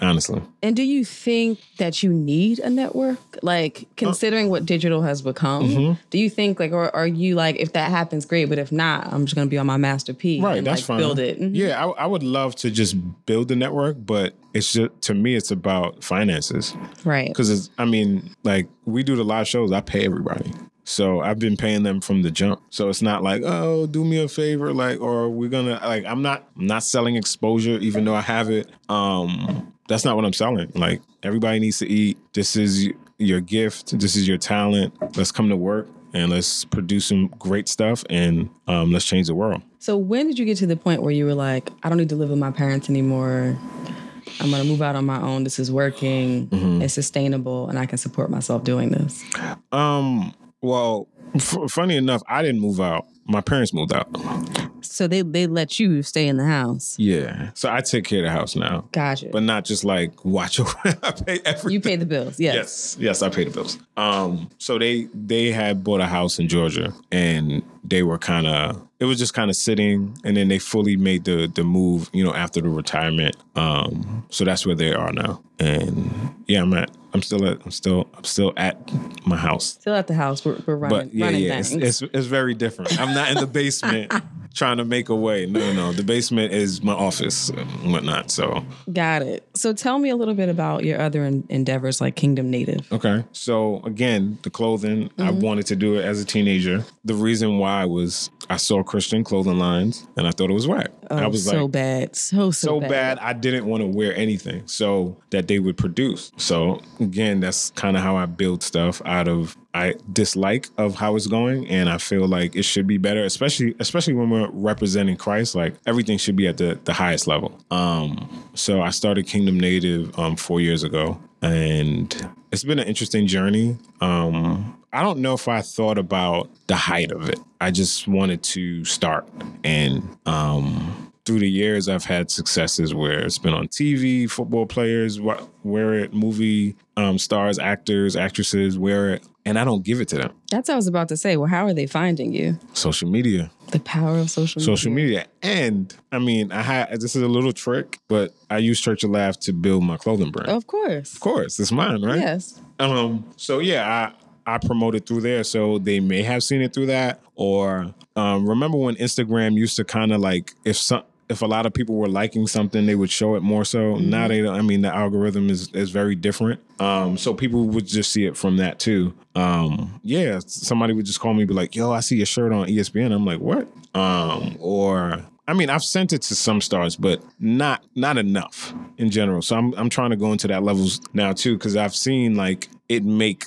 Honestly. And do you think that you need a network? Like considering what digital has become, Mm-hmm. do you think like or are you like if that happens great, but if not, I'm just gonna be on my Master P Right, and that's like fine. build it. Mhm. Yeah, I, I would love to just build the network, but it's just to me, it's about finances. Right. Because it's, I mean, like we do the live shows, I pay everybody. So I've been paying them from the jump. So it's not like, oh, do me a favor, like, or we're gonna like I'm not I'm not selling exposure, even though I have it. Um, that's not what I'm selling. Like everybody needs to eat. This is your gift. This is your talent. Let's come to work and let's produce some great stuff and um, let's change the world. So when did you get to the point where you were like, I don't need to live with my parents anymore? I'm gonna move out on my own. This is working. Mm-hmm. It's sustainable, and I can support myself doing this. Um. Well, f- funny enough, I didn't move out. My parents moved out. So they they let you stay in the house. Yeah. So I take care of the house now. Gotcha. But not just like watch over. I pay everything. You pay the bills. Yes. Yes. Yes. I pay the bills. Um. So they they had bought a house in Georgia, and they were kind of it was just kind of sitting, and then they fully made the the move. You know, after the retirement. Um. So that's where they are now, and yeah, I'm at I'm still at I'm still I'm still at my house. Still at the house. We're, we're running. But yeah, running yeah, it's, it's, it's very different. I'm not in the basement trying to make a way. No, no, no. The basement is my office and whatnot. So got it. So tell me a little bit about your other endeavors, like Kingdom Native. Okay. So again, the clothing. Mm-hmm. I wanted to do it as a teenager. The reason why was I saw Christian clothing lines and I thought it was whack. Oh, I was like so like, bad, so so, so bad. bad. I didn't want to wear anything. So that they would produce. So again, that's kind of how I build stuff out of I dislike of how it's going, and I feel like it should be better, especially especially when we're representing Christ. Like everything should be at the the highest level. Um, so I started Kingdom Native um, four years ago, and it's been an interesting journey. Um, I don't know if I thought about the height of it. I just wanted to start, and um, through the years, I've had successes where it's been on TV, football players wear it, movie um, stars, actors, actresses wear it, and I don't give it to them. That's what I was about to say. Well, how are they finding you? Social media. The power of social media. Social media. And I mean, I had this is a little trick, but I use Church of Laugh to build my clothing brand. Of course. Of course. It's mine, right? Yes. Um, so yeah, I promoted through there. So they may have seen it through that. Or um, remember when Instagram used to kind of like if some if a lot of people were liking something, they would show it more so. Mm-hmm. Now they don't. I mean, the algorithm is is very different. Um, so people would just see it from that too. Um, yeah, somebody would just call me, be like, "Yo, I see your shirt on ESPN." I'm like, "What?" Um, or I mean, I've sent it to some stars, but not not enough in general. So I'm I'm trying to go into that levels now too, because I've seen like it make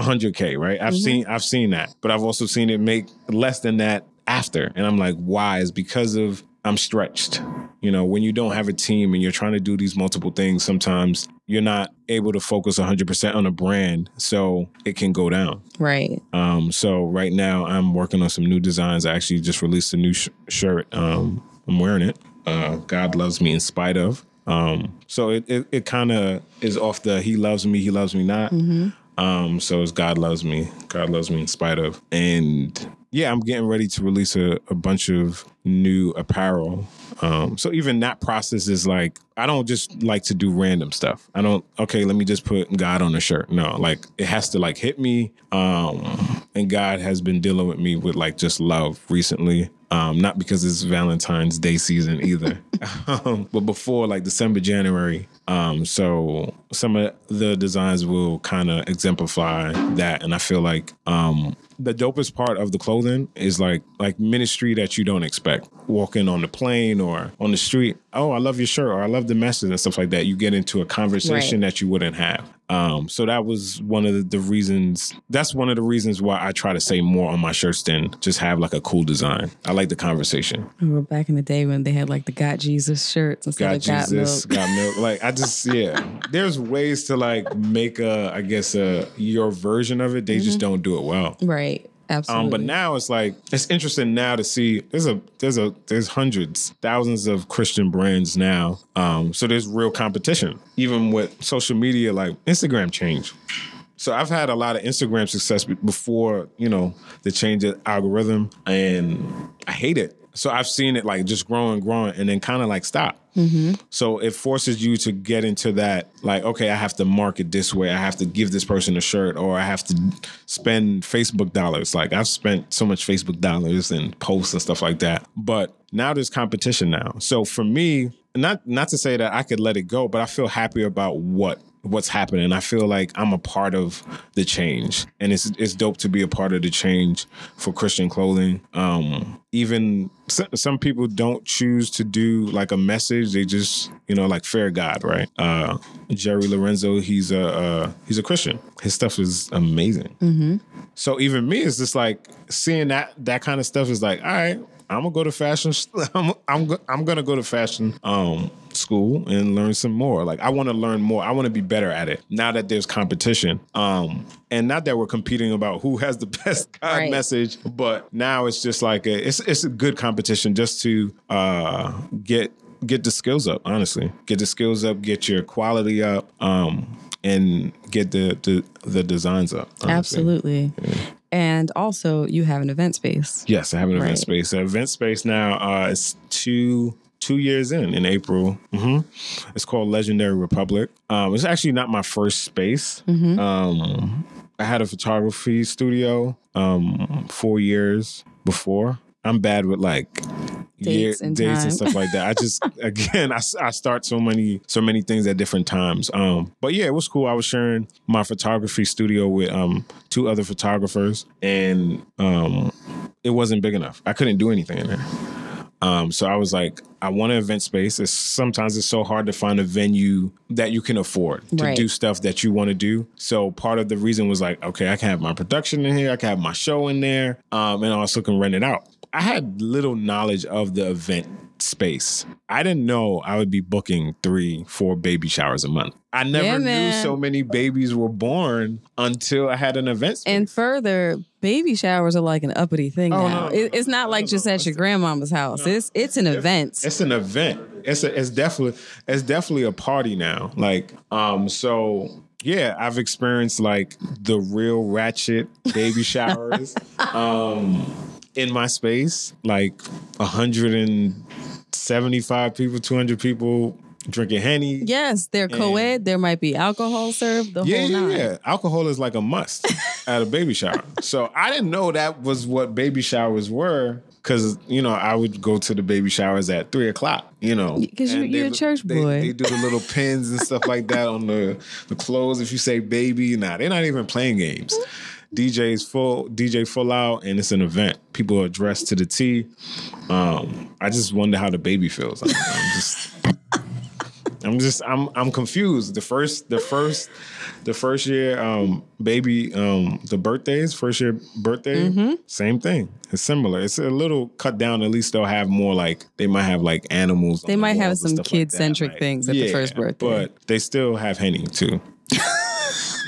100k, right? I've mm-hmm. seen I've seen that, but I've also seen it make less than that after, and I'm like, why? Is because of I'm stretched. You know, when you don't have a team and you're trying to do these multiple things, sometimes you're not able to focus 100% on a brand. So it can go down. Right. Um, so right now I'm working on some new designs. I actually just released a new sh- shirt. Um, I'm wearing it. Uh, God loves me in spite of. Um, so it, it, it kind of is off the he loves me, he loves me not. Mm-hmm. Um, so it's God loves me, God loves me in spite of. And yeah, I'm getting ready to release a, a bunch of new apparel. Um, so even that process is like I don't just like to do random stuff. I don't okay, let me just put God on a shirt. No, like it has to like hit me. Um, and God has been dealing with me with like just love recently. Um, not because it's Valentine's Day season either, um, but before like December, January. Um, so some of the designs will kind of exemplify that, and I feel like um, the dopest part of the clothing is like like ministry that you don't expect. Walking on the plane or on the street, oh, I love your shirt or I love the message and stuff like that. You get into a conversation right. that you wouldn't have. Um, so that was one of the, the, reasons. That's one of the reasons why I try to say more on my shirts than just have like a cool design. I like the conversation. remember back in the day when they had like the "Got Jesus" shirts instead got of "Got Jesus, Milk." Got milk. Like I just yeah. There's ways to like make a I guess a your version of it. They mm-hmm. just don't do it well. Right. Absolutely. Um, but now it's like it's interesting now to see there's a there's a there's hundreds, thousands of Christian brands now. Um, so there's real competition. Even with social media, like Instagram changed. So I've had a lot of Instagram success before, you know, the change of algorithm, and I hate it. So I've seen it like just grow and grow and then kind of like stop. Mm-hmm. So it forces you to get into that, like, okay, I have to market this way. I have to give this person a shirt, or I have to spend Facebook dollars. Like I've spent so much Facebook dollars and posts and stuff like that. But now there's competition now. So for me, not not to say that I could let it go, but I feel happy about what what's happening. I feel like I'm a part of the change, and it's it's dope to be a part of the change for Christian clothing. Um, even some, some people don't choose to do like a message; they just you know like fair God, right? Uh, Jerry Lorenzo, he's a uh, he's a Christian. His stuff is amazing. So even me, it's just like seeing that that kind of stuff is like, all right, I'm gonna go to fashion. I'm I'm, I'm gonna go to fashion um, school and learn some more. Like I want to learn more. I want to be better at it now that there's competition. Um, and not that we're competing about who has the best God Right. message, but now it's just like a, it's it's a good competition just to uh, get get the skills up. Honestly, get the skills up, get your quality up. Um, and get the, the the designs up. honestly. Absolutely. And also, you have an event space. Yes, I have an event Right. space. The event space now uh, is two two years in in April. hmm It's called Legendary Republic. Um, it's actually not my first space. Mm-hmm. Um, I had a photography studio um, four years before. I'm bad with like Dates and dates and stuff like that. I just again I, I start so many so many things at different times. Um, but yeah, it was cool. I was sharing my photography studio with um two other photographers, and um it wasn't big enough. I couldn't do anything in there. Um, so I was like, I want an event space. It's sometimes it's so hard to find a venue that you can afford to Right. do stuff that you want to do. So part of the reason was like, okay, I can have my production in here, I can have my show in there, um, and I also can rent it out. I had little knowledge of the event space. I didn't know I would be booking three, four baby showers a month. I never Yeah, knew so many babies were born until I had an event space. And further, baby showers are like an uppity thing Oh, now. no, It- it's not no, like no, just no. at your grandmama's house. It's it's an event. It's an event. It's a, it's definitely it's definitely a party now. Like um so yeah, I've experienced like the real ratchet baby showers um in my space like 175 people, 200 people drinking henny. Yes, they're co-ed. There might be alcohol served. The Yeah, whole yeah, nine. yeah. Alcohol is like a must at a baby shower. So I didn't know that was what baby showers were. Cause you know I would go to the baby showers at three o'clock, you know, 'Cause you're- you're they- a church they- boy. They, do the little pins and stuff like that on the the clothes. If you say baby, nah, they're not even playing games. DJ's full, DJ full out, and it's an event. People are dressed to the T. Um, I just wonder how the baby feels. I'm, I'm just, I'm just, I'm, I'm confused. The first, the first, the first year, um, baby, um, the birthdays, first year birthday, Mm-hmm. same thing. It's similar. It's a little cut down. At least they'll have more like they might have like animals. They on the might have some that, kid-centric like- things at the first birthday. but they still have henny too.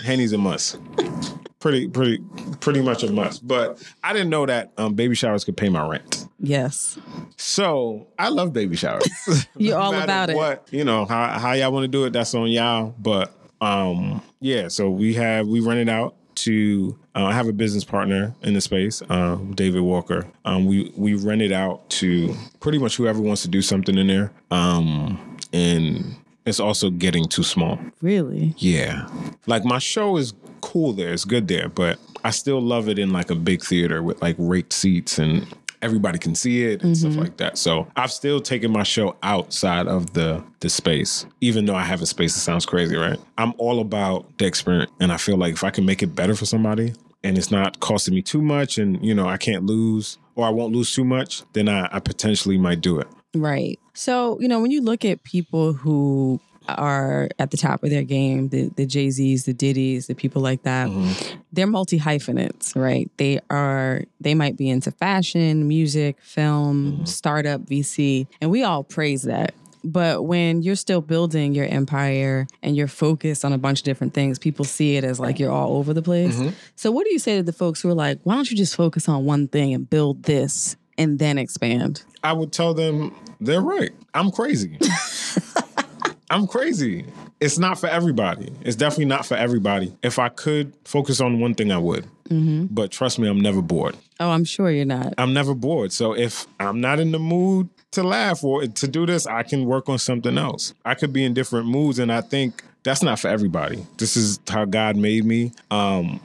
Henny's a must. Pretty, pretty, pretty much a must. But I didn't know that um, baby showers could pay my rent. Yes. So I love baby showers. You're No all about it. What you know, how how y'all want to do it, that's on y'all. But um, yeah. So we have we rent it out to. Uh, I have a business partner in the space, um, David Walker. Um, we we rent it out to pretty much whoever wants to do something in there. Um, and it's also getting too small. Really? Yeah. Like my show is cool there, it's good there, but I still love it in like a big theater with like raked seats and everybody can see it and stuff mm-hmm. like that. So I've still taken my show outside of the the space, even though I have a space that sounds crazy, right? I'm all about the experience. And I feel like if I can make it better for somebody and it's not costing me too much and you know I can't lose or I won't lose too much, then I, I potentially might do it. Right. So, you know, when you look at people who are at the top of their game, the, the Jay Z's, the Diddy's, the people like that, mm-hmm. they're multi hyphenates, right? They are, they might be into fashion, music, film, mm-hmm. startup, VC, and we all praise that. But when you're still building your empire and you're focused on a bunch of different things, people see it as like you're all over the place. Mm-hmm. So, what do you say to the folks who are like, why don't you just focus on one thing and build this and then expand? I would tell them they're right. I'm crazy. I'm crazy. It's not for everybody. It's definitely not for everybody. If I could focus on one thing, I would. But trust me, I'm never bored. Oh, I'm sure you're not. I'm never bored. So if I'm not in the mood to laugh or to do this, I can work on something else. I could be in different moods, and I think that's not for everybody. This is how God made me. Um,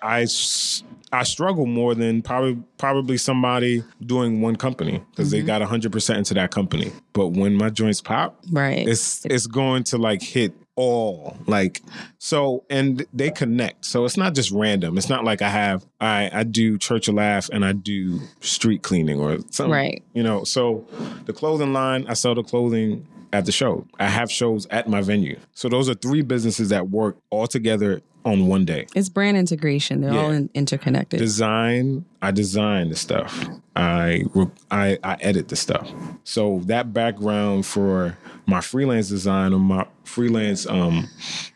I s- I struggle more than probably probably somebody doing one company because they mm-hmm. got 100 percent into that company. But when my joints pop, Right. it's it's going to like hit all like so and they connect so it's not just random it's not like i have i i do church of laugh and i do street cleaning or something Right. you know so the clothing line i sell the clothing at the show i have shows at my venue so those are three businesses that work all together on one day. It's brand integration. They're all in, interconnected. design i design the stuff. I, re- I i edit the stuff. So that background for my freelance design or my freelance um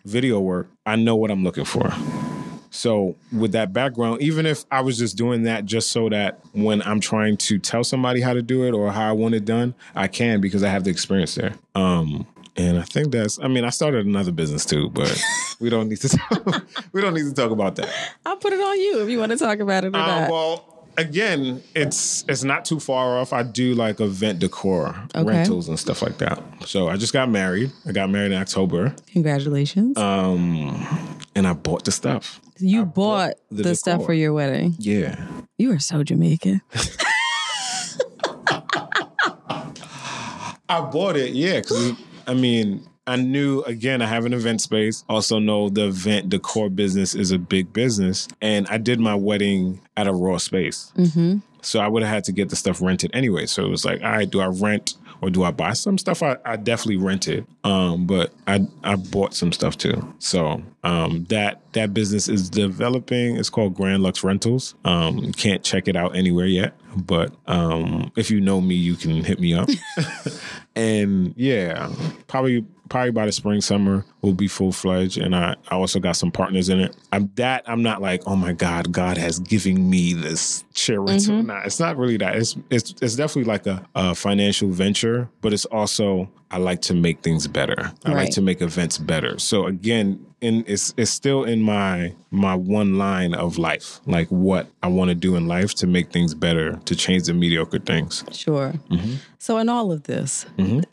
video work i know what i'm looking for. So with that background even if i was just doing that just so that when i'm trying to tell somebody how to do it or how i want it done i can because i have the experience there. Um and I think that's. I mean, I started another business too, but we don't need to. Talk, we don't need to talk about that. I'll put it on you if you want to talk about it or Uh, not. well, again, it's it's not too far off. I do like event decor, Okay. rentals, and stuff like that. So I just got married. I got married in October, Congratulations. um, and I bought the stuff. you bought the the, stuff for your wedding. Yeah, You are so Jamaican. I bought it. Yeah, because I mean. I knew again. I have an event space. Also, know the event decor business is a big business, and I did my wedding at a raw space. hmm So I would have had to get the stuff rented anyway. So it was like, all right, do I rent or do I buy some stuff? I, I definitely rented, um, but I I bought some stuff too. So um, that that business is developing. It's called Grand Lux Rentals. Um, can't check it out anywhere yet, but um, if you know me, you can hit me up. and yeah, probably probably by the spring summer will be full fledged. And I, I also got some partners in it. I'm that I'm not like oh my god, God has given me this chair rental. Mm-hmm. Nah, it's not really that. It's it's it's definitely like a, a financial venture, but it's also I like to make things better. I like to make events better. So again, in it's it's still in my my one line of life, like what I want to do in life to make things better, to change the mediocre things. Sure. Mm-hmm. So, in all of this,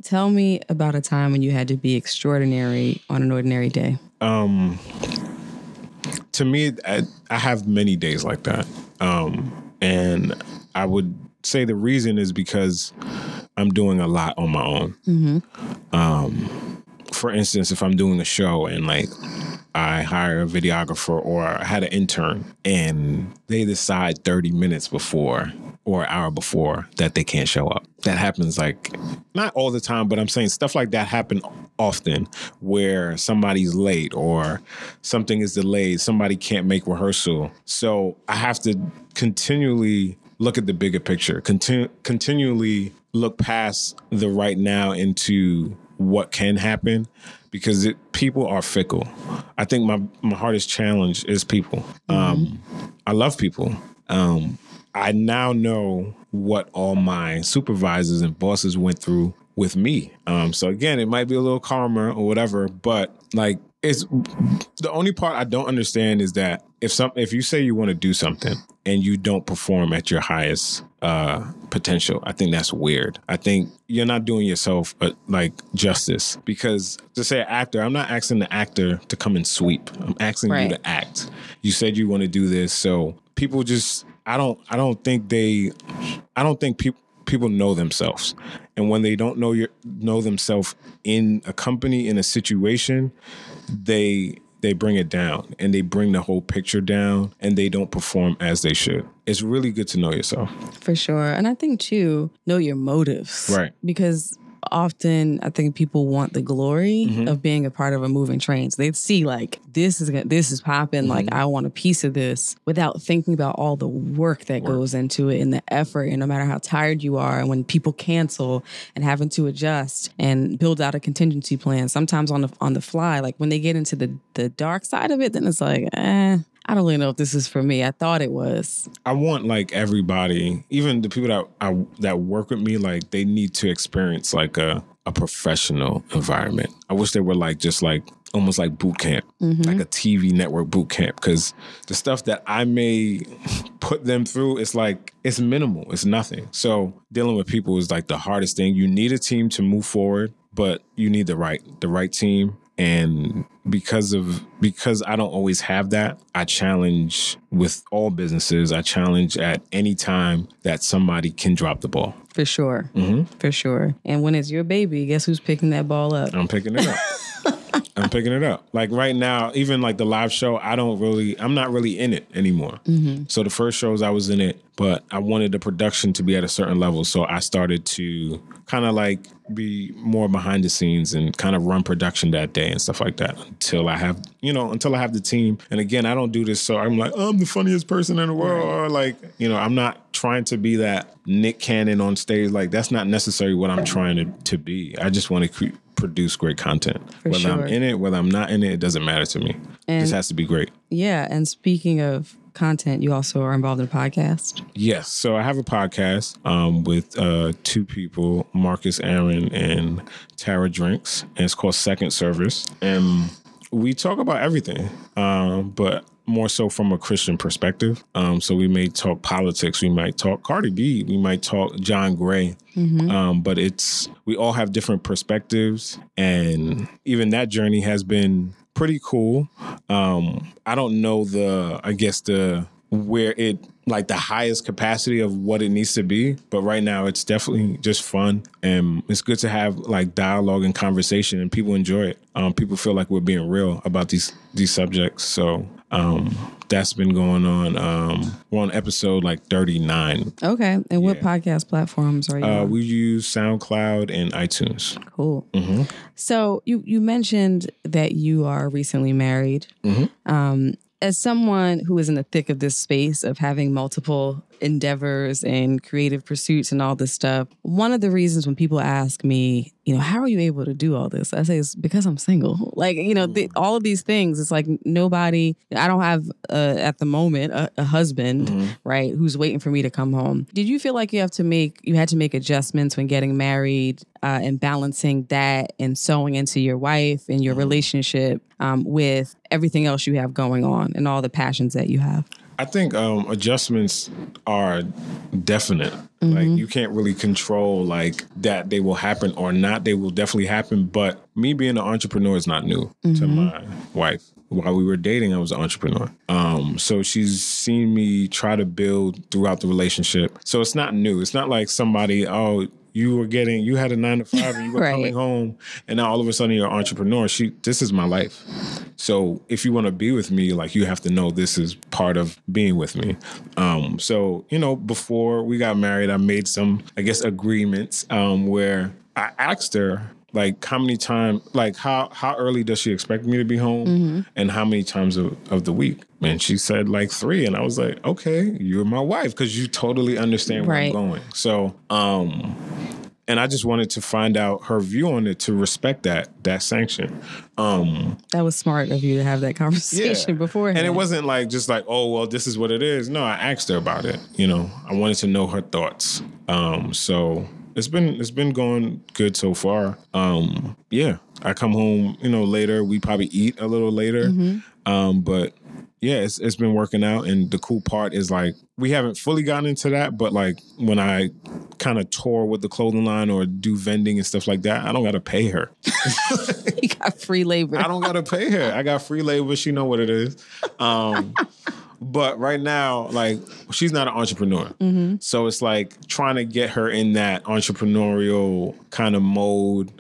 tell me about a time when you had to be extraordinary on an ordinary day. Um, to me, I, I have many days like that. Um, and I would say the reason is because I'm doing a lot on my own. Um, for instance, if I'm doing a show and like I hire a videographer or I had an intern and they decide 30 minutes before or an hour before that they can't show up. That happens like not all the time, but I'm saying stuff like that happen often where somebody's late or something is delayed, somebody can't make rehearsal. So I have to continually look at the bigger picture, continue, continually look past the right now into what can happen because it, people are fickle. I think my, my hardest challenge is people. Um, I love people. Um, I now know what all my supervisors and bosses went through with me. Um, so again, it might be a little calmer or whatever, but like it's the only part I don't understand is that if some if you say you want to do something and you don't perform at your highest uh, potential, I think that's weird. I think you're not doing yourself uh, like justice because to say an actor, I'm not asking the actor to come and sweep. I'm asking Right. you to act. You said you want to do this, so people just I don't I don't think they I don't think people people know themselves and when they don't know your know themselves in a company in a situation they they bring it down and they bring the whole picture down and they don't perform as they should it's really good to know yourself For sure. And I think, too, know your motives. Right. Because often I think people want the glory Mm-hmm. of being a part of a moving train. So they see like this is this is popping. Like Mm-hmm. I want a piece of this without thinking about all the work that goes into it and the effort. And no matter how tired you are, and when people cancel and having to adjust and build out a contingency plan, sometimes on the on the fly. Like when they get into the the dark side of it, then it's like, eh, I don't really know if this is for me. I thought it was. i want like everybody even the people that I, that work with me like they need to experience like a, a professional environment. I wish they were like just like almost like boot camp mm-hmm. like a tv network boot camp because the stuff that i may put them through it's like it's minimal. It's nothing. So dealing with people is like the hardest thing. You need a team to move forward but you need the right the right team and because of because I don't always have that, I challenge with all businesses. I challenge at any time that somebody can drop the ball. For sure. Mm-hmm. For sure. And when it's your baby, guess who's picking that ball up? I'm picking it up. I'm picking it up. Like right now, even like the live show, I don't really, I'm not really in it anymore. So the first shows I was in it, but I wanted the production to be at a certain level. So I started to kind of like be more behind the scenes and kind of run production that day and stuff like that until I have, you know, until I have the team. And again, I don't do this so I'm like, I'm the funniest person in the world. Or like, you know, I'm not trying to be that Nick Cannon on stage. Like that's not necessarily what I'm trying to, to be. I just want to cre- produce great content. For whether I'm in it, whether I'm not in it, it doesn't matter to me. it just has to be great. Yeah. And speaking of content, you also are involved in a podcast. Yes. So I have a podcast um, with uh, two people, Marcus Aaron and Tara Drinks, and it's called Second Service. And we talk about everything, um, but more so from a Christian perspective. Um, so we may talk politics, we might talk Cardi B, we might talk John Gray. Um, but it's we all have different perspectives, and even that journey has been pretty cool. Um, I don't know the, I guess the where it like the highest capacity of what it needs to be, but right now it's definitely just fun and it's good to have like dialogue and conversation, and people enjoy it. Um, people feel like we're being real about these these subjects, so um, that's been going on. Um, we're on episode like thirty nine. Okay. And what podcast platforms are you Uh, on? we use SoundCloud and iTunes. Cool. Mm-hmm. So you you mentioned that you are recently married. Mhm. Um, as someone who is in the thick of this space of having multiple endeavors and creative pursuits and all this stuff, one of the reasons when people ask me, you know, how are you able to do all this? I say it's because I'm single. Like, you know, the, all of these things. It's like nobody. I don't have uh, at the moment a, a husband, right, who's waiting for me to come home. Did you feel like you have to make you had to make adjustments when getting married uh, and balancing that and sowing into your wife and your relationship um, with everything else you have going on and all the passions that you have? I think um, adjustments are definite. Like you can't really control like that they will happen or not. They will definitely happen. But me being an entrepreneur is not new to my wife. While we were dating, I was an entrepreneur. Um, so she's seen me try to build throughout the relationship. So it's not new. It's not like somebody, oh, you were getting, you had a nine to five and you were Right. coming home and now all of a sudden you're an entrepreneur. She, this is my life. So if you want to be with me, like you have to know this is part of being with me. Um, so you know, before we got married, I made some, I guess, agreements um, where I asked her like how many times, like how how early does she expect me to be home, and how many times of, of the week. And she said like three, and I was like, okay, you're my wife because you totally understand where Right. I'm going. So. um and I just wanted to find out her view on it to respect that that sanction. Um, That was smart of you to have that conversation before. and it wasn't like just like, oh well, this is what it is. No, I asked her about it. You know, I wanted to know her thoughts. Um, so it's been it's been going good so far. Um, yeah, I come home, you know, later. We probably eat a little later. Um, but yeah, it's it's been working out. And the cool part is like we haven't fully gotten into that, but like when I kind of tour with the clothing line or do vending and stuff like that, I don't gotta pay her. you got free labor. I don't gotta pay her. I got free labor. She know what it is. Um, but right now, like she's not an entrepreneur, so it's like trying to get her in that entrepreneurial kind of mode.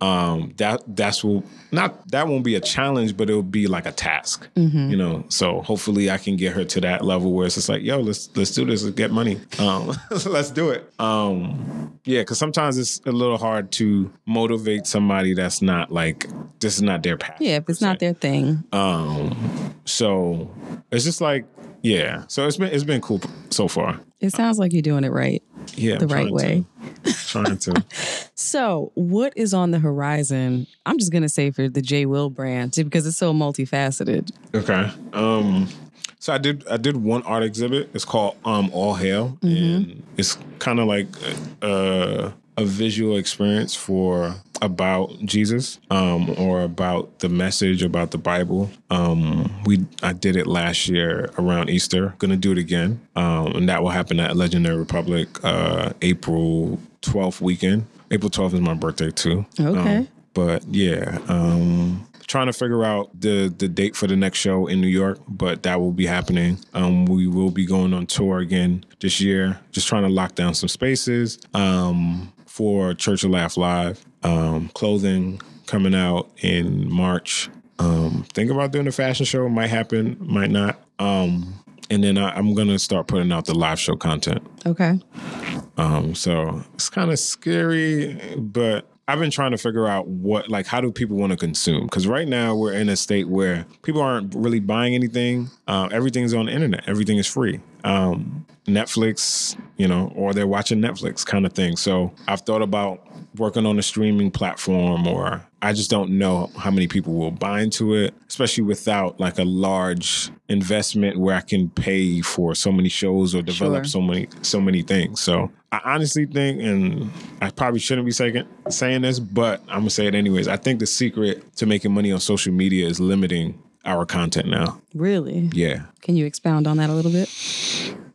Um, that that's will not that won't be a challenge, but it'll be like a task. You know. So hopefully, I can get her to that level where it's just like, yo, let's let's do this. Let's get money. Um, let's do it. Um, yeah, because sometimes it's a little hard to motivate somebody that's not like this is not their path. yeah, if it's not their thing. Um, so it's just like, yeah. So it's been it's been cool so far. It sounds like you're doing it right. Yeah, The I'm right way. To, trying to. So, what is on the horizon? I'm just gonna say for the J Will brand because it's so multifaceted. Okay. Um. So I did I did one art exhibit. It's called um All Hail, and it's kind of like a, a visual experience for about Jesus, um, or about the message about the Bible. Um, we I did it last year around Easter. Gonna do it again, um, and that will happen at Legendary Republic, uh, April twelfth weekend. April twelfth is my birthday too. Okay. Um, but yeah, um, trying to figure out the the date for the next show in New York, but that will be happening. Um, we will be going on tour again this year. Just trying to lock down some spaces um, for Church of Laugh Live, um, clothing, coming out in March. Um, think about doing a fashion show. Might happen, might not. Um, and then I, I'm gonna start putting out the live show content. Okay. Um, so it's kind of scary, but I've been trying to figure out what, like, how do people want to consume? Because right now we're in a state where people aren't really buying anything. Uh, everything's on the internet. Everything is free. Um, Netflix, you know, or they're watching Netflix kind of thing. So I've thought about working on a streaming platform or I just don't know how many people will buy into it, especially without like a large investment where I can pay for so many shows or develop Sure. so many so many things. So I honestly think, and I probably shouldn't be saying saying this, but I'm gonna say it anyways. I think the secret to making money on social media is limiting our content now. Really? Yeah, Can you expound on that a little bit?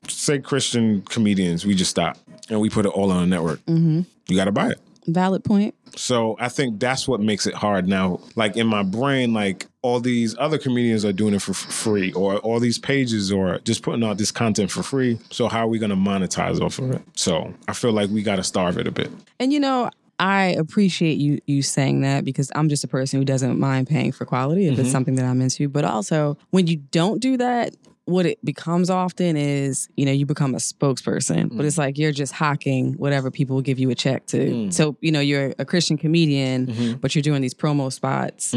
Say Christian comedians, we just stop and we put it all on a network. Mm-hmm. You got to buy it. Valid point. So I think that's what makes it hard now. Like in my brain, like all these other comedians are doing it for free, or all these pages, or just putting out this content for free. So how are we going to monetize off of it? So I feel like we got to starve it a bit. And you know, I appreciate you you saying that because I'm just a person who doesn't mind paying for quality if it's something that I'm into. But also, when you don't do that, what it becomes often is, you know, you become a spokesperson, but it's like you're just hawking whatever people will give you a check to. So, you know, you're a Christian comedian, but you're doing these promo spots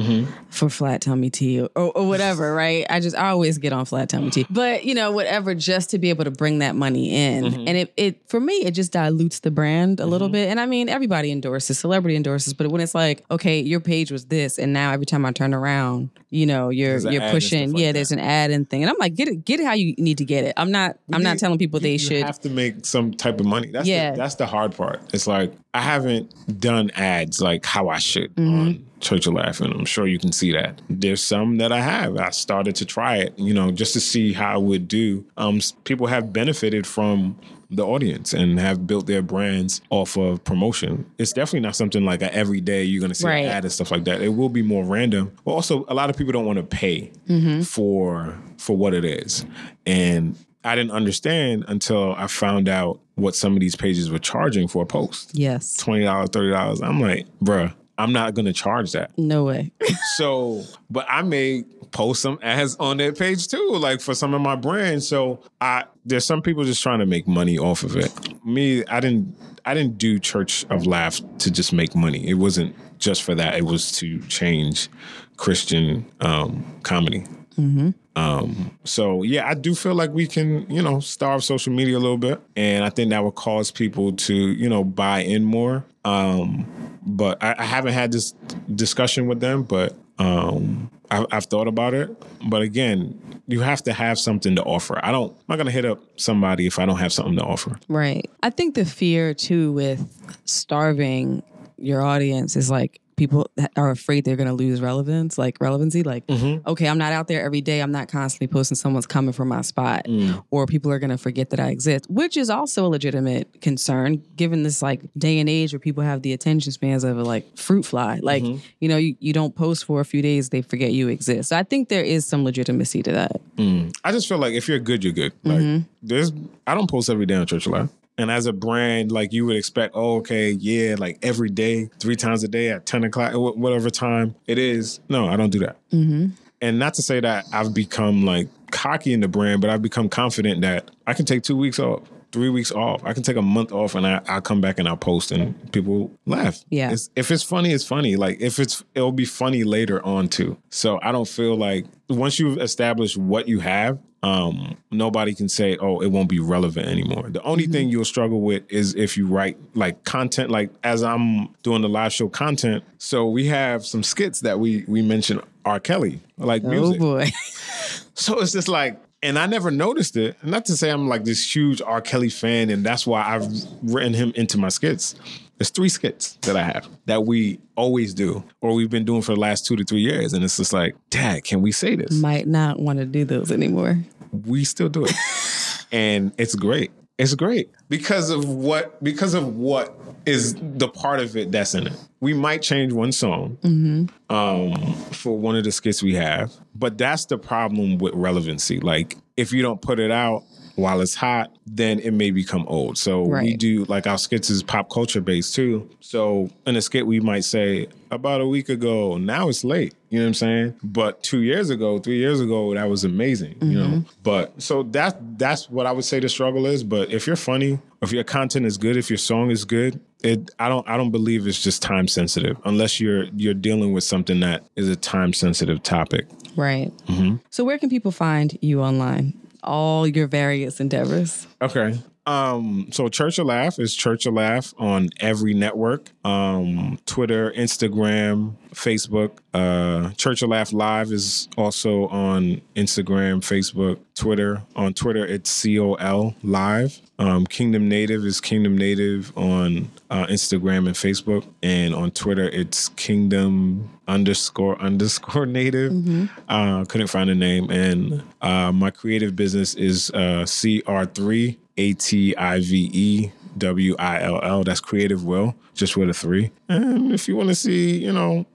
for Flat Tummy Tea or, or whatever, right? I just I always get on Flat Tummy Tea. But, you know, whatever, just to be able to bring that money in. And it, it for me, it just dilutes the brand a little bit. And I mean, everybody endorses, celebrity endorses, but when it's like, okay, your page was this, and now every time I turn around, you know, you're you're pushing, like yeah, there's an ad and thing. And I'm like, get it, get it how you need to get it. I'm not I'm not telling people they you should have to make some type of money. That's Yeah. the, that's the hard part. It's like I haven't done ads like how I should Mm-hmm. on Church of Laugh, and I'm sure you can see that. There's some that I have. I started to try it, you know, just to see how it would do. Um, people have benefited from the audience and have built their brands off of promotion. It's definitely not something like a every day you're going to see Right. an ad and stuff like that. It will be more random. But also, a lot of people don't want to pay mm-hmm. for for what it is, and I didn't understand until I found out what some of these pages were charging for a post. Yes. Twenty dollars, thirty dollars. I'm like, bruh, I'm not gonna charge that. No way. So, but I may post some ads on that page too, like for some of my brands. So I there's some people just trying to make money off of it. Me, I didn't I didn't do Church of Laugh to just make money. It wasn't just for that. It was to change Christian um, comedy. Um, so yeah, I do feel like we can, you know, starve social media a little bit, and I think that would cause people to, you know, buy in more. Um, but I, I haven't had this discussion with them, but um, I, I've thought about it. But again, you have to have something to offer. I don't. I'm not gonna hit up somebody if I don't have something to offer. Right. I think the fear too with starving your audience is like people that are afraid they're going to lose relevance, like relevancy. Like, mm-hmm. okay, I'm not out there every day. I'm not constantly posting someone's coming for my spot, mm. or people are going to forget that I exist, which is also a legitimate concern given this like day and age where people have the attention spans of a like fruit fly. Like, mm-hmm. you know, you, you don't post for a few days, they forget you exist. So I think there is some legitimacy to that. Mm. I just feel like if you're good, you're good. Like mm-hmm. there's, I don't post every day on Church of Laugh. And as a brand, like you would expect, oh, okay, yeah, like every day, three times a day at 10 o'clock, whatever time it is. No, I don't do that. Mm-hmm. And not to say that I've become like cocky in the brand, but I've become confident that I can take two weeks off, three weeks off. I can take a month off and I, I'll come back and I'll post and people laugh. Yeah. It's, if it's funny, it's funny. Like if it's, it'll be funny later on too. So I don't feel like once you've established what you have, um, nobody can say, oh, it won't be relevant anymore. The only thing you'll struggle with is if you write like content, like as I'm doing the live show content. So we have some skits that we we mentioned R. Kelly, like music. Oh boy. So it's just like, and I never noticed it. Not to say I'm like this huge R. Kelly fan, and that's why I've written him into my skits. There's three skits that I have that we always do, or we've been doing for the last two to three years. And it's just like, Dad, can we say this? Might not want to do those anymore. We still do it. and it's great. It's great because of what because of what is the part of it that's in it. We might change one song um, for one of the skits we have, but that's the problem with relevancy. Like if you don't put it out, while it's hot, then it may become old. So we do like our skits is pop culture based too. So in a skit we might say about a week ago, now it's late. You know what I'm saying? But two years ago, three years ago, that was amazing. You know. But so that's that's what I would say the struggle is. But if you're funny, if your content is good, if your song is good, it I don't I don't believe it's just time sensitive unless you're you're dealing with something that is a time sensitive topic. Right. Mm-hmm. So where can people find you online? All your various endeavors. Okay. Um, so Church of Laugh is Church of Laugh on every network. Um, Twitter, Instagram, Facebook. Uh, Church of Laugh Live is also on Instagram, Facebook, Twitter. On Twitter, it's COL Live. Um, Kingdom Native is Kingdom Native on uh, Instagram and Facebook. And on Twitter, it's Kingdom underscore underscore native. Uh, couldn't find a name. And uh, my creative business is uh, CR3 A T I V E W I L L. That's Creative Will, just with a three. And if you want to see, you know,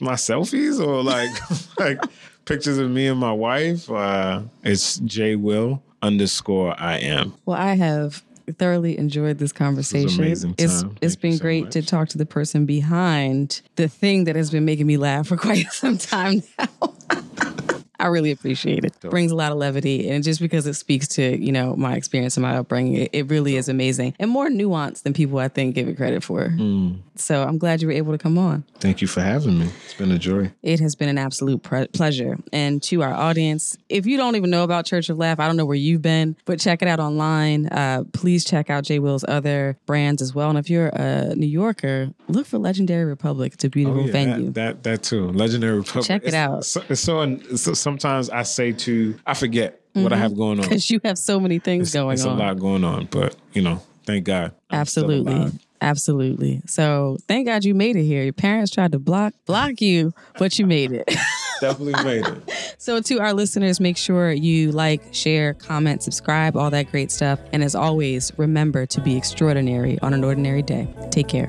my selfies or like like pictures of me and my wife, uh, it's J Will underscore I am. Well, I have thoroughly enjoyed this conversation. amazing It's it's been so great to talk to the person behind the thing that has been making me laugh for quite some time now. I really appreciate it. Brings a lot of levity, and just because it speaks to you know my experience and my upbringing, it, it really is amazing and more nuanced than people I think give it credit for. Mm. So I'm glad you were able to come on. Thank you for having me. It's been a joy. It has been an absolute pre- pleasure. And to our audience, if you don't even know about Church of Laugh, I don't know where you've been, but check it out online. Uh, please check out J. Will's other brands as well. And if you're a New Yorker, look for Legendary Republic. It's a beautiful Oh, yeah, venue. That, that that too. Legendary Republic. Check it It's- out. So, it's so, it's so sometimes I say to I forget what I mm-hmm. have going on. Because you have so many things It's, going it's on. a lot going on, but you know, thank God. I'm Absolutely. Absolutely. So thank God you made it here. Your parents tried to block block you, but you made it. Definitely made it. So, to our listeners, make sure you like, share, comment, subscribe, all that great stuff. And as always, remember to be extraordinary on an ordinary day. Take care.